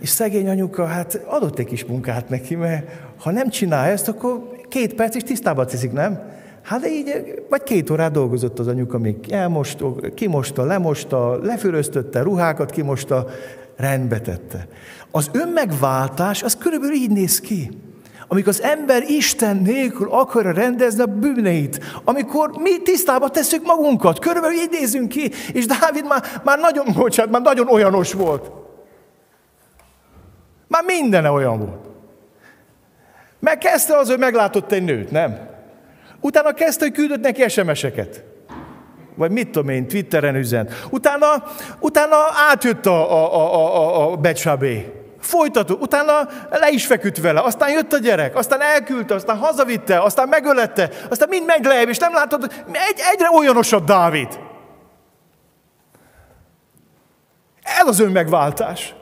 És szegény anyuka, hát adott egy kis munkát neki, mert ha nem csinál ezt, akkor két perc is tisztába teszik, nem? Hát de így, vagy két órát dolgozott az anyuka, még elmosta, kimosta, lemosta, lefüröztötte, ruhákat kimosta, rendbe tette. Az önmegváltás, az körülbelül így néz ki. Amikor az ember Isten nélkül akarja rendezni a bűneit, amikor mi tisztába tesszük magunkat, körülbelül így nézünk ki, és Dávid már, már nagyon, bocsánat, már nagyon olyanos volt. Már mindene olyan volt. Mert kezdte az, hogy meglátott egy nőt, nem? Utána kezdte, hogy küldött neki SMS-eket. Vagy mit tudom én, Twitteren üzen. Utána, utána átjött a, a, a, a, a Becsabé. Folytató. Utána le is feküdt vele. Aztán jött a gyerek. Aztán elküldte, aztán hazavitte, aztán megölette. Aztán mind megy lejjebb, és nem látod, egy, egyre olyanosabb Dávid. Ez az önmegváltás.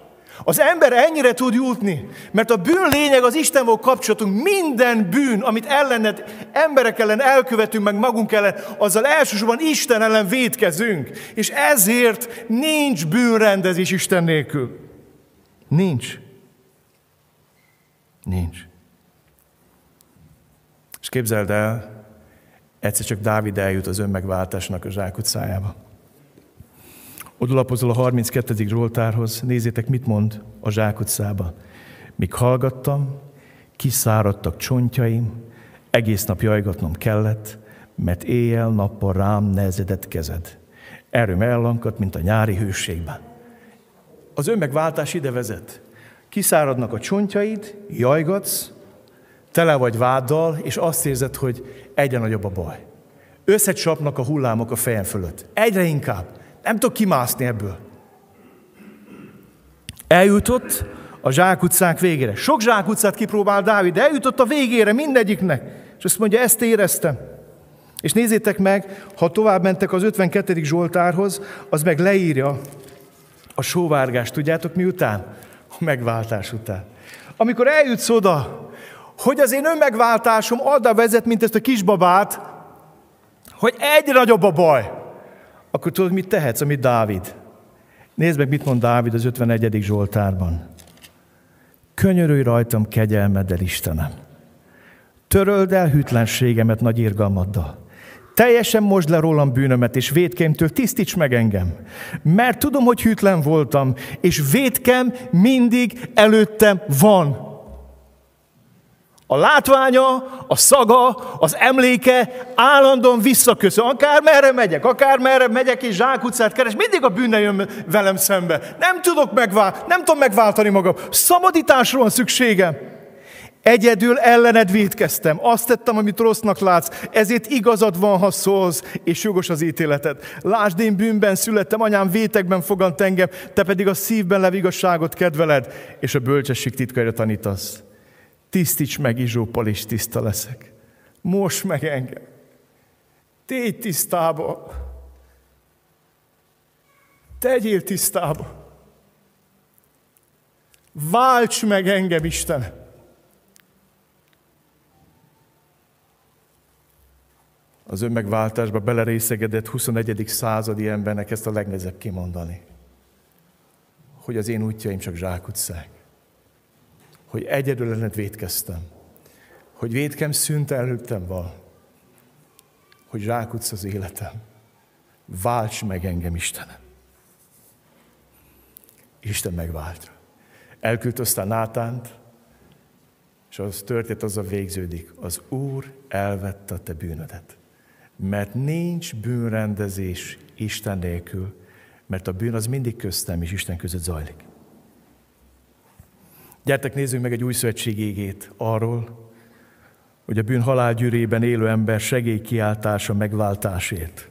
Az ember ennyire tud jutni, mert a bűn lényeg az Istenvel kapcsolatunk. Minden bűn, amit ellened, emberek ellen elkövetünk, meg magunk ellen, azzal elsősorban Isten ellen védkezünk. És ezért nincs bűnrendezés Isten nélkül. Nincs. Nincs. És képzeld el, egyszer csak Dávid eljut az önmegváltásnak a zsákutcájába. Odalapozol a 32. Zsoltárhoz, nézzétek, mit mond a zsákutcába. Míg hallgattam, kiszáradtak csontjaim, egész nap jajgatnom kellett, mert éjjel-nappal rám nehezedett kezed. Erőm ellankadt, mint a nyári hőségben. Az önmegváltás ide vezet. Kiszáradnak a csontjaid, jajgatsz, tele vagy váddal, és azt érzed, hogy egyre nagyobb a baj. Összecsapnak a hullámok a fejem fölött. Egyre inkább. Nem tudok kimászni ebből. Eljutott a zsákutcák végére. Sok zsákutcát kipróbál Dávid, de eljutott a végére mindegyiknek. És azt mondja, ezt éreztem. És nézzétek meg, ha tovább mentek az 52. Zsoltárhoz, az meg leírja a sóvárgást. Tudjátok miután? A megváltás után. Amikor eljutsz oda, hogy az én önmegváltásom adda vezet, mint ezt a kisbabát, hogy egyre nagyobb a baj akkor tudod, mit tehetsz, amit Dávid? Nézd meg, mit mond Dávid az 51. Zsoltárban. Könyörülj rajtam kegyelmeddel, Istenem. Töröld el hűtlenségemet nagy irgalmaddal. Teljesen mosd le rólam bűnömet, és védkémtől tisztíts meg engem. Mert tudom, hogy hűtlen voltam, és védkem mindig előttem van. A látványa, a szaga, az emléke állandóan visszaköszön. Akár merre megyek, akár merre megyek és zsákutcát keres, mindig a bűnne jön velem szembe. Nem tudok megváltani, nem tudom megváltani magam. Szabadításról van szükségem. Egyedül ellened védkeztem, azt tettem, amit rossznak látsz, ezért igazad van, ha szólsz, és jogos az ítéleted. Lásd, én bűnben születtem, anyám vétekben fogant engem, te pedig a szívben lev igazságot kedveled, és a bölcsesség titkaira tanítasz. Tisztíts meg Izsóppal, és tiszta leszek. Most meg engem. Tégy tisztába. Tegyél tisztába. Válts meg engem, Isten. Az önmegváltásba belerészegedett 21. századi embernek ezt a legnehezebb kimondani. Hogy az én útjaim csak zsákutcák hogy egyedül ellent védkeztem. Hogy védkem szűnt előttem van. Hogy zsákutsz az életem. Válts meg engem, Istenem. Isten megvált. Elküldte aztán Nátánt, és az történt, az a végződik. Az Úr elvette a te bűnödet. Mert nincs bűnrendezés Isten nélkül, mert a bűn az mindig köztem és Isten között zajlik. Gyertek, nézzünk meg egy új szövetség égét arról, hogy a bűn halálgyűrében élő ember segélykiáltása megváltásért.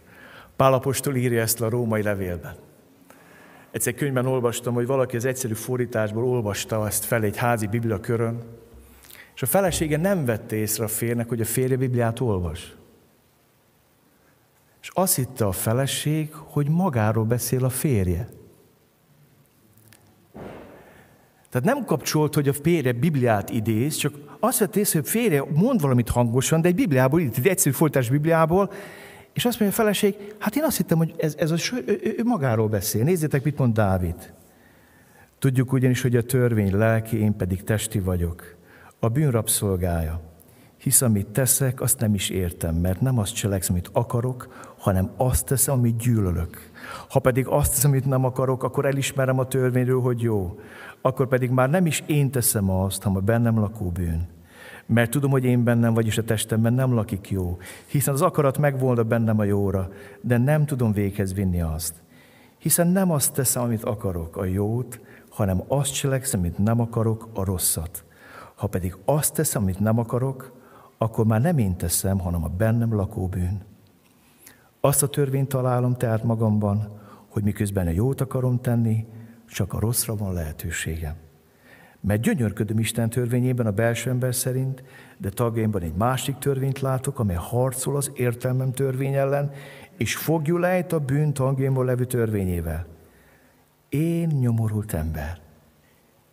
Pálapostól írja ezt a római levélben. Egyszer könyvben olvastam, hogy valaki az egyszerű fordításból olvasta ezt fel egy házi biblia körön, és a felesége nem vette észre a férnek, hogy a férje Bibliát olvas. És azt hitte a feleség, hogy magáról beszél a férje. Tehát nem kapcsolt, hogy a férje Bibliát idéz, csak azt vett észre, hogy férje mond valamit hangosan, de egy Bibliából, egy egyszerű folytás Bibliából, és azt mondja a feleség, hát én azt hittem, hogy ez, ez a, ő, ő magáról beszél. Nézzétek, mit mond Dávid. Tudjuk ugyanis, hogy a törvény lelki, én pedig testi vagyok. A bűn rabszolgája. Hisz amit teszek, azt nem is értem, mert nem azt cselekszem, amit akarok, hanem azt teszem, amit gyűlölök. Ha pedig azt teszem, amit nem akarok, akkor elismerem a törvényről, hogy jó. Akkor pedig már nem is én teszem azt, hanem a bennem lakó bűn. Mert tudom, hogy én bennem, vagyis a testemben nem lakik jó, hiszen az akarat megvolna bennem a jóra, de nem tudom véghez vinni azt. Hiszen nem azt teszem, amit akarok, a jót, hanem azt cselekszem, amit nem akarok, a rosszat. Ha pedig azt teszem, amit nem akarok, akkor már nem én teszem, hanem a bennem lakó bűn. Azt a törvényt találom tehát magamban, hogy miközben a jót akarom tenni, csak a rosszra van lehetőségem. Mert gyönyörködöm Isten törvényében a belső ember szerint, de tagjaimban egy másik törvényt látok, amely harcol az értelmem törvény ellen, és fogjul ejt a bűn tagjaimban levő törvényével. Én nyomorult ember.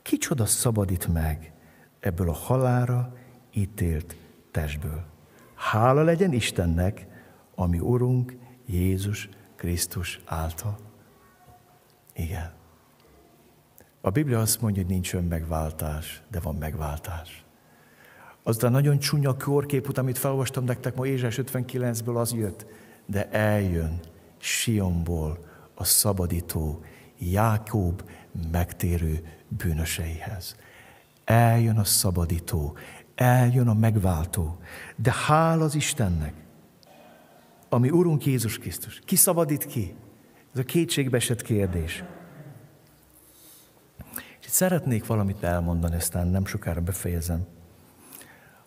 Kicsoda szabadít meg ebből a halára ítélt testből. Hála legyen Istennek, ami Urunk Jézus Krisztus által. Igen. A Biblia azt mondja, hogy nincs önmegváltás, de van megváltás. Aztán nagyon csúnya kórkép amit felolvastam nektek ma Ézsás 59-ből, az jött, de eljön Sionból a szabadító, Jákob megtérő bűnöseihez. Eljön a szabadító, eljön a megváltó, de hál az Istennek, ami Urunk Jézus Krisztus. Ki szabadít ki? Ez a kétségbeesett kérdés. És itt szeretnék valamit elmondani, aztán nem sokára befejezem.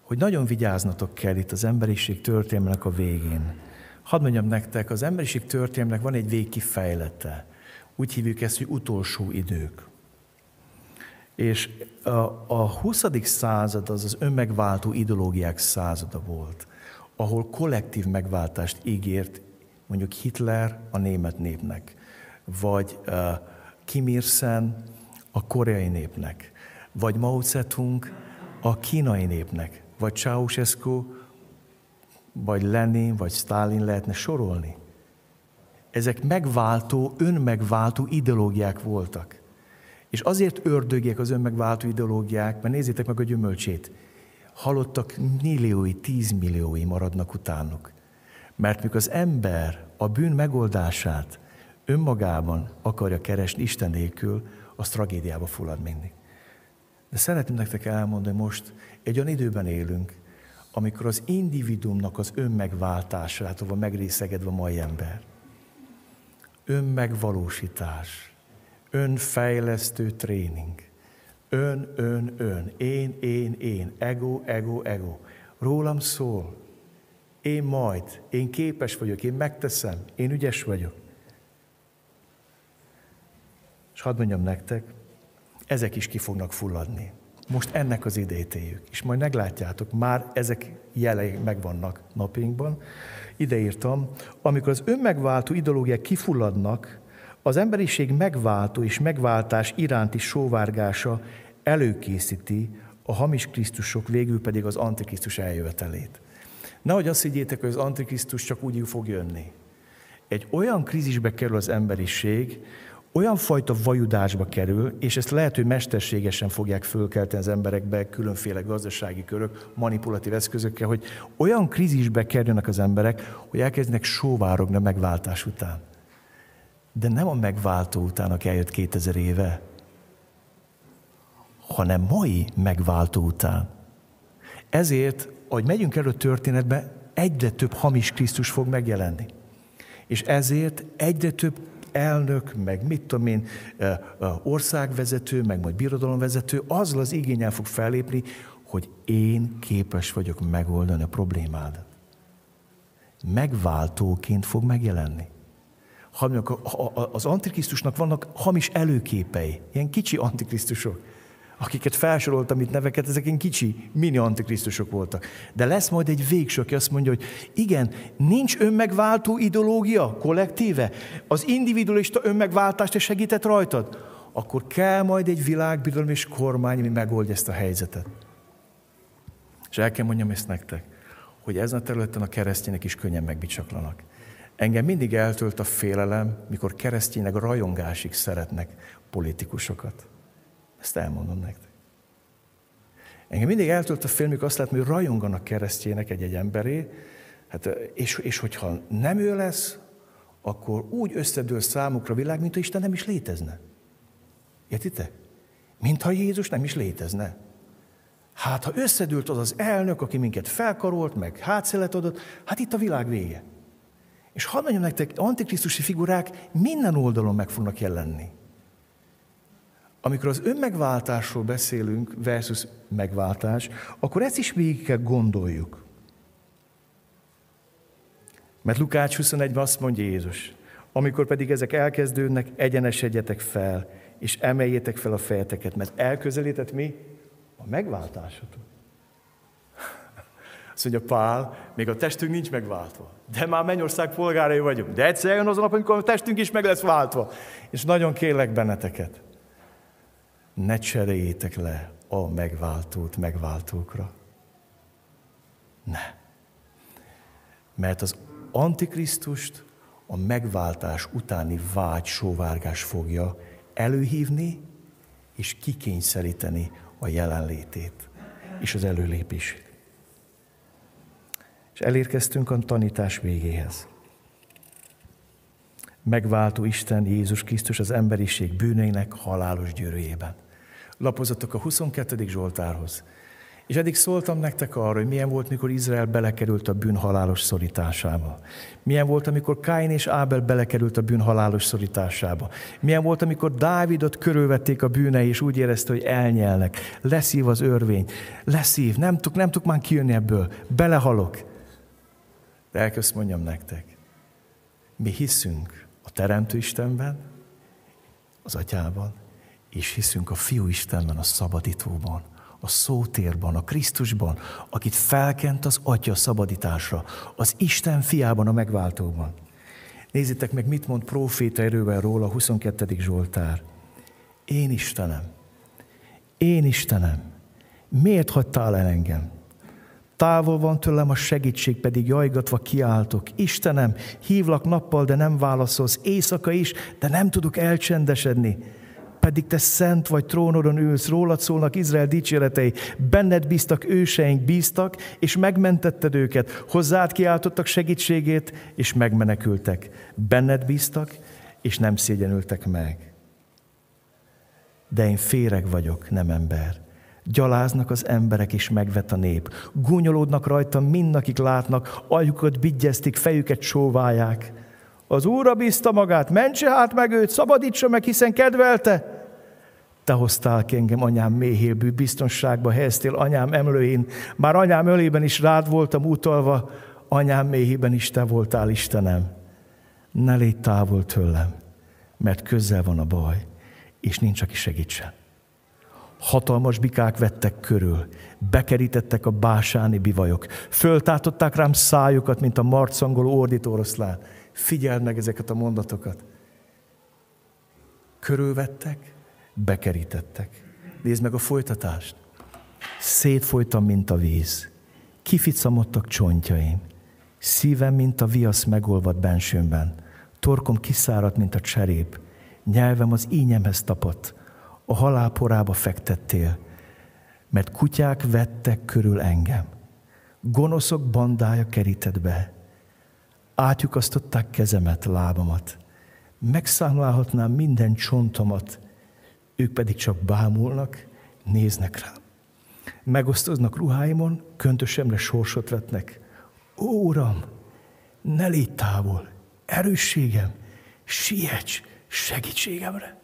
Hogy nagyon vigyáznatok kell itt az emberiség történelmének a végén. Hadd mondjam nektek, az emberiség történelmének van egy végkifejlete. Úgy hívjuk ezt, hogy utolsó idők. És a, a 20. század az az önmegváltó ideológiák százada volt, ahol kollektív megváltást ígért mondjuk Hitler a német népnek, vagy Kim Il-sen a koreai népnek, vagy Mao Zedong a kínai népnek, vagy Ceausescu, vagy Lenin, vagy Stalin lehetne sorolni. Ezek megváltó, önmegváltó ideológiák voltak. És azért ördögiek az önmegváltó ideológiák, mert nézzétek meg a gyümölcsét. Halottak milliói, tízmilliói maradnak utánuk. Mert mikor az ember a bűn megoldását önmagában akarja keresni Isten nélkül, az tragédiába fullad mindig. De szeretném nektek elmondani, most egy olyan időben élünk, amikor az individuumnak az önmegváltásától van megrészegedve a mai ember. Önmegvalósítás, önfejlesztő tréning, ön, ön, ön, én, én, én, ego, ego, ego. Rólam szól, én majd, én képes vagyok, én megteszem, én ügyes vagyok. És hadd mondjam nektek, ezek is ki fognak fulladni. Most ennek az idejét éljük, és majd meglátjátok, már ezek jelei megvannak napjainkban. Ide írtam, amikor az önmegváltó ideológiák kifulladnak, az emberiség megváltó és megváltás iránti sóvárgása előkészíti a hamis Krisztusok, végül pedig az Antikrisztus eljövetelét. Nehogy azt higgyétek, hogy az Antikrisztus csak úgy fog jönni. Egy olyan krízisbe kerül az emberiség, olyan fajta vajudásba kerül, és ezt lehet, hogy mesterségesen fogják fölkelteni az emberekbe különféle gazdasági körök, manipulatív eszközökkel, hogy olyan krízisbe kerülnek az emberek, hogy elkezdenek sóvárogni a megváltás után. De nem a megváltó után, aki eljött 2000 éve, hanem mai megváltó után. Ezért, ahogy megyünk elő történetbe, egyre több hamis Krisztus fog megjelenni. És ezért egyre több elnök, meg mit tudom én, országvezető, meg majd birodalomvezető, azzal az igényel fog fellépni, hogy én képes vagyok megoldani a problémádat. Megváltóként fog megjelenni. Az antikrisztusnak vannak hamis előképei, ilyen kicsi antikrisztusok akiket felsoroltam itt neveket, ezek ilyen kicsi, mini antikrisztusok voltak. De lesz majd egy végső, aki azt mondja, hogy igen, nincs önmegváltó ideológia kollektíve, az individualista önmegváltást segített rajtad, akkor kell majd egy világbirodalom és kormány, ami megoldja ezt a helyzetet. És el kell mondjam ezt nektek, hogy ezen a területen a keresztények is könnyen megbicsaklanak. Engem mindig eltölt a félelem, mikor keresztények rajongásig szeretnek politikusokat. Ezt elmondom nektek. Engem mindig eltölt a film, azt látom, hogy rajonganak keresztjének egy-egy emberé, hát, és, és hogyha nem ő lesz, akkor úgy összedől számukra a világ, mint ha Isten nem is létezne. Értitek? Mintha Jézus nem is létezne. Hát, ha összedült az az elnök, aki minket felkarolt, meg hátszelet adott, hát itt a világ vége. És hadd mondjam nektek, antikrisztusi figurák minden oldalon meg fognak jelenni. Amikor az önmegváltásról beszélünk versus megváltás, akkor ezt is végig kell gondoljuk. Mert Lukács 21-ben azt mondja Jézus, amikor pedig ezek elkezdődnek, egyenesedjetek fel, és emeljétek fel a fejeteket, mert elközelített mi? A megváltásotok. Azt mondja Pál, még a testünk nincs megváltva, de már mennyország polgárai vagyunk. De egyszer jön az a nap, amikor a testünk is meg lesz váltva. És nagyon kérlek benneteket, ne cseréljétek le a megváltót megváltókra. Ne. Mert az Antikrisztust a megváltás utáni vágy sóvárgás fogja előhívni és kikényszeríteni a jelenlétét és az előlépését. És elérkeztünk a tanítás végéhez. Megváltó Isten Jézus Krisztus az emberiség bűneinek halálos gyűrűjében lapozatok a 22. Zsoltárhoz. És eddig szóltam nektek arra, hogy milyen volt, mikor Izrael belekerült a bűn halálos szorításába. Milyen volt, amikor Káin és Ábel belekerült a bűn halálos szorításába. Milyen volt, amikor Dávidot körülvették a bűnei, és úgy érezte, hogy elnyelnek. Leszív az örvény. Leszív. Nem tudok, nem tudok már kijönni ebből. Belehalok. De elkezd mondjam nektek. Mi hiszünk a Teremtő Istenben, az Atyában, és hiszünk a Fiú Istenben, a szabadítóban, a szótérban, a Krisztusban, akit felkent az Atya szabadításra, az Isten fiában, a megváltóban. Nézzétek meg, mit mond próféta erővel róla a 22. Zsoltár. Én Istenem, én Istenem, miért hagytál el engem? Távol van tőlem a segítség, pedig jajgatva kiáltok. Istenem, hívlak nappal, de nem válaszolsz, éjszaka is, de nem tudok elcsendesedni pedig te szent vagy, trónodon ülsz, rólad szólnak Izrael dicséretei, benned bíztak őseink, bíztak, és megmentetted őket, hozzád kiáltottak segítségét, és megmenekültek. Benned bíztak, és nem szégyenültek meg. De én féreg vagyok, nem ember. Gyaláznak az emberek, és megvet a nép. Gúnyolódnak rajta mind, akik látnak, aljukat bigyeztik, fejüket sóválják. Az Úrra bízta magát, mentse hát meg őt, szabadítsa meg, hiszen kedvelte. Te hoztál ki engem anyám méhélbű biztonságba, helyeztél anyám emlőjén. Már anyám ölében is rád voltam utalva, anyám méhében is te voltál, Istenem. Ne légy távol tőlem, mert közel van a baj, és nincs, aki segítsen. Hatalmas bikák vettek körül, bekerítettek a básáni bivajok, föltátották rám szájukat, mint a marcangoló ordítoroszlán. Figyeld meg ezeket a mondatokat. Körülvettek, bekerítettek. Nézd meg a folytatást. Szétfolytam, mint a víz. Kificamodtak csontjaim. Szívem, mint a viasz megolvad bensőmben. Torkom kiszáradt, mint a cserép. Nyelvem az ínyemhez tapadt. A halál porába fektettél, mert kutyák vettek körül engem. Gonoszok bandája kerített be. Átjukasztották kezemet, lábamat. Megszámlálhatnám minden csontomat, ők pedig csak bámulnak, néznek rám. Megosztoznak ruháimon, köntösemre sorsot vetnek. Ó, Uram, ne légy távol, erősségem, siets segítségemre.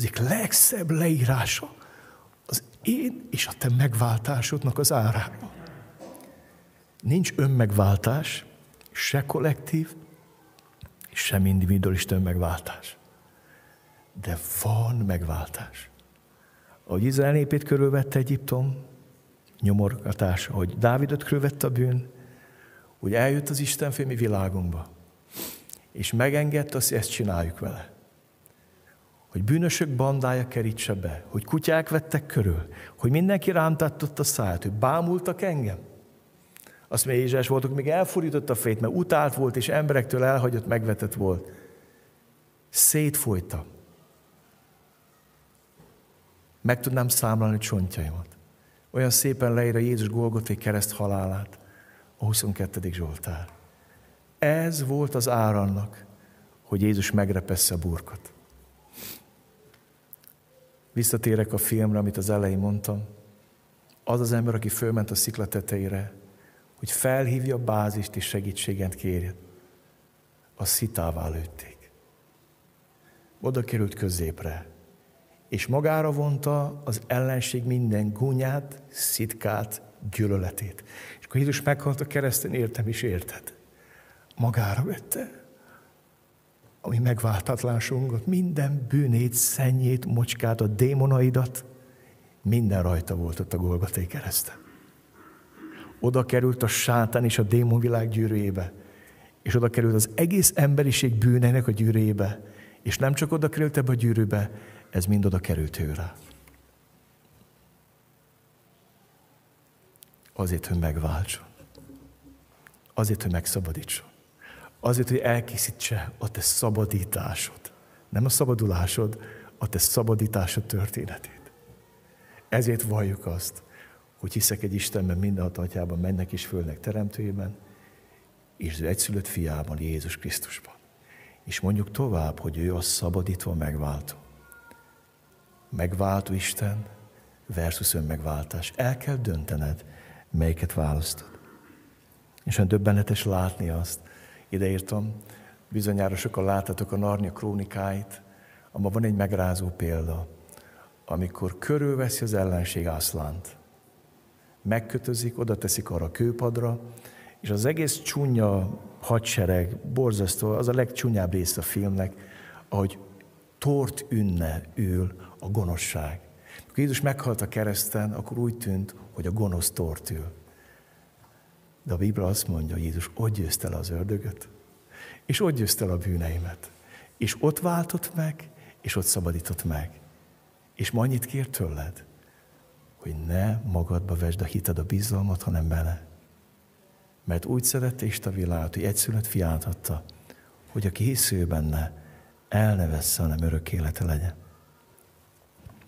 Egyik legszebb leírása az én és a te megváltásodnak az árában. Nincs önmegváltás, se kollektív, sem individualista megváltás. De van megváltás. Ahogy Izrael népét körülvette Egyiptom, nyomorgatás, ahogy Dávidot körülvette a bűn, úgy eljött az Isten mi világunkba, és megengedte hogy ezt csináljuk vele. Hogy bűnösök bandája kerítse be, hogy kutyák vettek körül, hogy mindenki rám a száját, hogy bámultak engem. Azt mondja, Jézsás voltak, még elfordított a fejét, mert utált volt, és emberektől elhagyott, megvetett volt. Szétfolyta. Meg tudnám számlálni csontjaimat. Olyan szépen leír a Jézus Golgoté kereszt halálát, a 22. Zsoltár. Ez volt az árannak, hogy Jézus megrepessze a burkot. Visszatérek a filmre, amit az elején mondtam. Az az ember, aki fölment a szikla tetejére, hogy felhívja a bázist és segítséget kérjen, a szitává lőtték. Oda került középre, és magára vonta az ellenség minden gúnyát, szitkát, gyűlöletét. És akkor Jézus meghalt a kereszten, értem is érted. Magára vette ami megváltatlásunkat, minden bűnét, szennyét, mocskát, a démonaidat, minden rajta volt ott a Golgaté kereszten. Oda került a sátán és a démonvilág gyűrűjébe, és oda került az egész emberiség bűneinek a gyűrűjébe, és nem csak oda került ebbe a gyűrűbe, ez mind oda került őre. Azért, hogy megváltson. Azért, hogy megszabadítson. Azért, hogy elkészítse a te szabadításod. Nem a szabadulásod, a te szabadításod történetét. Ezért valljuk azt, hogy hiszek egy Istenben, minden atyában, mennek is fölnek teremtőjében, és az egyszülött fiában, Jézus Krisztusban. És mondjuk tovább, hogy ő a szabadítva megváltó. Megváltó Isten versus önmegváltás. El kell döntened, melyiket választod. És olyan döbbenetes látni azt, ideírtam, bizonyára sokan láthatok a Narnia krónikáit, abban van egy megrázó példa, amikor körülveszi az ellenség ászlánt. Megkötözik, oda teszik arra a kőpadra, és az egész csúnya hadsereg, borzasztó, az a legcsúnyább rész a filmnek, ahogy tort ünne ül a gonoszság. Amikor Jézus meghalt a kereszten, akkor úgy tűnt, hogy a gonosz tort ül. De a Biblia azt mondja, Jézus ott győzte le az ördögöt, és ott győzte le a bűneimet. És ott váltott meg, és ott szabadított meg. És ma annyit kér tőled, hogy ne magadba vesd a hited, a bizalmat, hanem bele. Mert úgy szerette Isten világot, hogy egyszülött fiát adta, hogy aki hisző benne, el ne vessze, hanem örök élete legyen.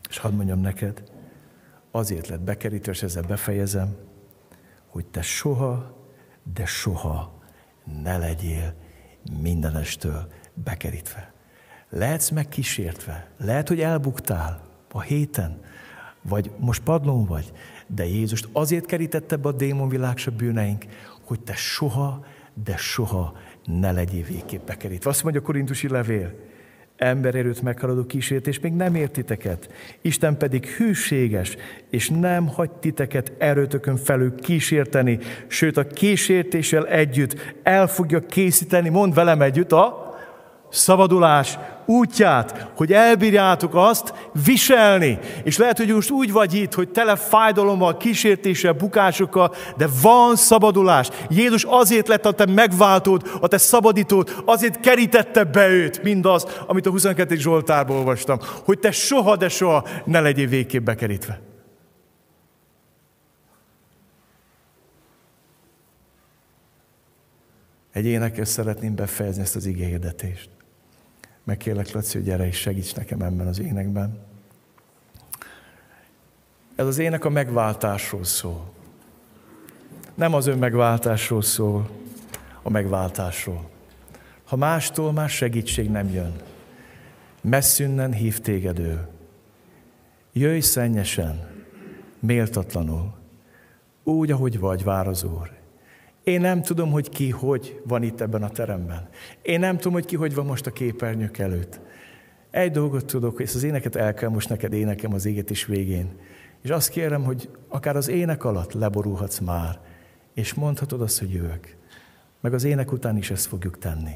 És hadd mondjam neked, azért lett bekerítve, és ezzel befejezem, hogy te soha, de soha ne legyél mindenestől bekerítve. Lehetsz megkísértve, lehet, hogy elbuktál a héten, vagy most padlón vagy, de Jézust azért kerítette be a démonvilág se bűneink, hogy te soha, de soha ne legyél végképp bekerítve. Azt mondja a korintusi levél, embererőt meghaladó kísértés még nem ért titeket. Isten pedig hűséges, és nem hagy titeket erőtökön felül kísérteni, sőt a kísértéssel együtt el fogja készíteni, mond velem együtt, a szabadulás útját, hogy elbírjátok azt viselni. És lehet, hogy most úgy vagy itt, hogy tele fájdalommal, kísértéssel, bukásokkal, de van szabadulás. Jézus azért lett a te megváltód, a te szabadítód, azért kerítette be őt, mindaz, amit a 22. Zsoltárból olvastam, hogy te soha, de soha ne legyél végképp bekerítve. Egy énekes szeretném befejezni ezt az igényedetést. Megkérlek, Laci, hogy gyere és segíts nekem ebben az énekben. Ez az ének a megváltásról szól. Nem az önmegváltásról szól, a megváltásról. Ha mástól más segítség nem jön, messzünnen hív téged ő. Jöjj szennyesen, méltatlanul, úgy, ahogy vagy, vár az Úr. Én nem tudom, hogy ki hogy van itt ebben a teremben. Én nem tudom, hogy ki hogy van most a képernyők előtt. Egy dolgot tudok, ezt az éneket el kell most neked énekem az égetés végén. És azt kérem, hogy akár az ének alatt leborulhatsz már, és mondhatod azt, hogy jövök. Meg az ének után is ezt fogjuk tenni.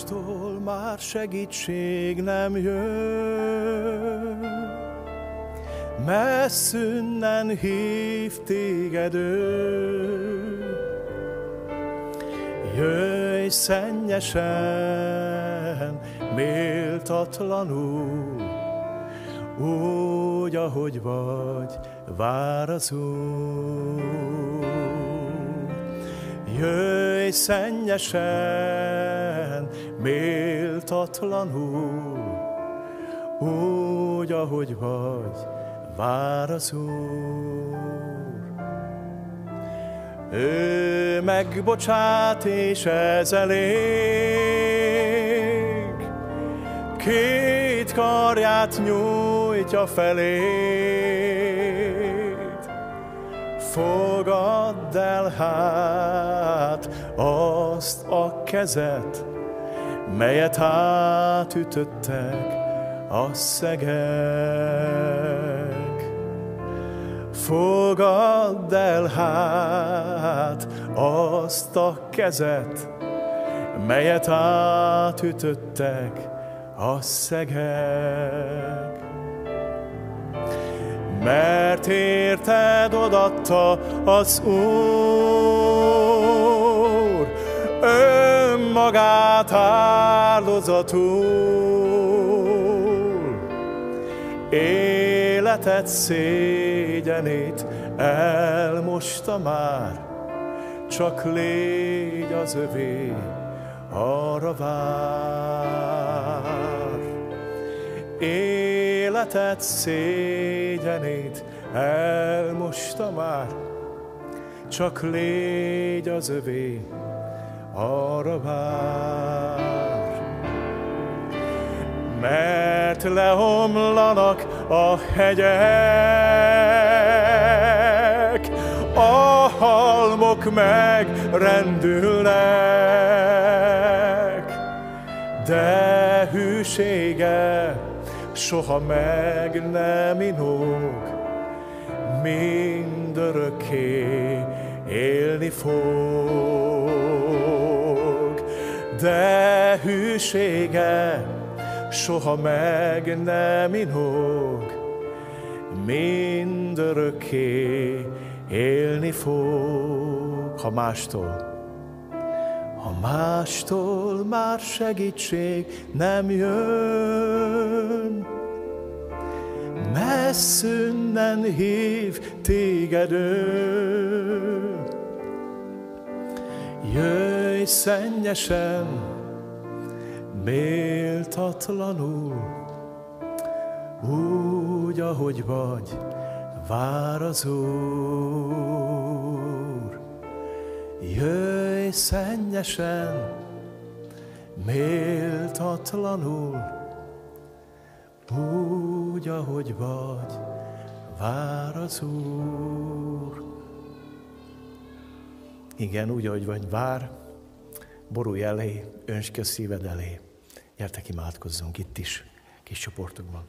Mástól már segítség nem jön. Messzünnen hív téged ő. Jöjj szennyesen, méltatlanul, úgy, ahogy vagy, vár az Úr. Jöjj szennyesen, méltatlanul, úgy, ahogy vagy, vár az Úr. Ő megbocsát, és ez elég, két karját nyújtja felé fogadd el hát azt a kezet, melyet átütöttek a szegek. Fogadd el hát azt a kezet, melyet átütöttek a szegek mert érted odatta az Úr önmagát áldozatul. Életet szégyenét elmosta már, csak légy az övé, arra vár. Életet szégyenét elmosta már, csak légy az övé, arra vár. Mert leomlanak a hegyek, a halmok megrendülnek, de hűsége soha meg nem inog, mindörökké élni fog. De hűsége soha meg nem inog, mindörökké élni fog, ha mástól ha mástól már segítség nem jön. Messzünnen hív téged ő. Jöjj szennyesen, méltatlanul, úgy, ahogy vagy, vár az Úr. Jöjj szennyesen, méltatlanul, úgy, ahogy vagy, vár az Úr. Igen, úgy, ahogy vagy, vár, borulj elé, a szíved elé. Gyertek, imádkozzunk itt is, kis csoportokban.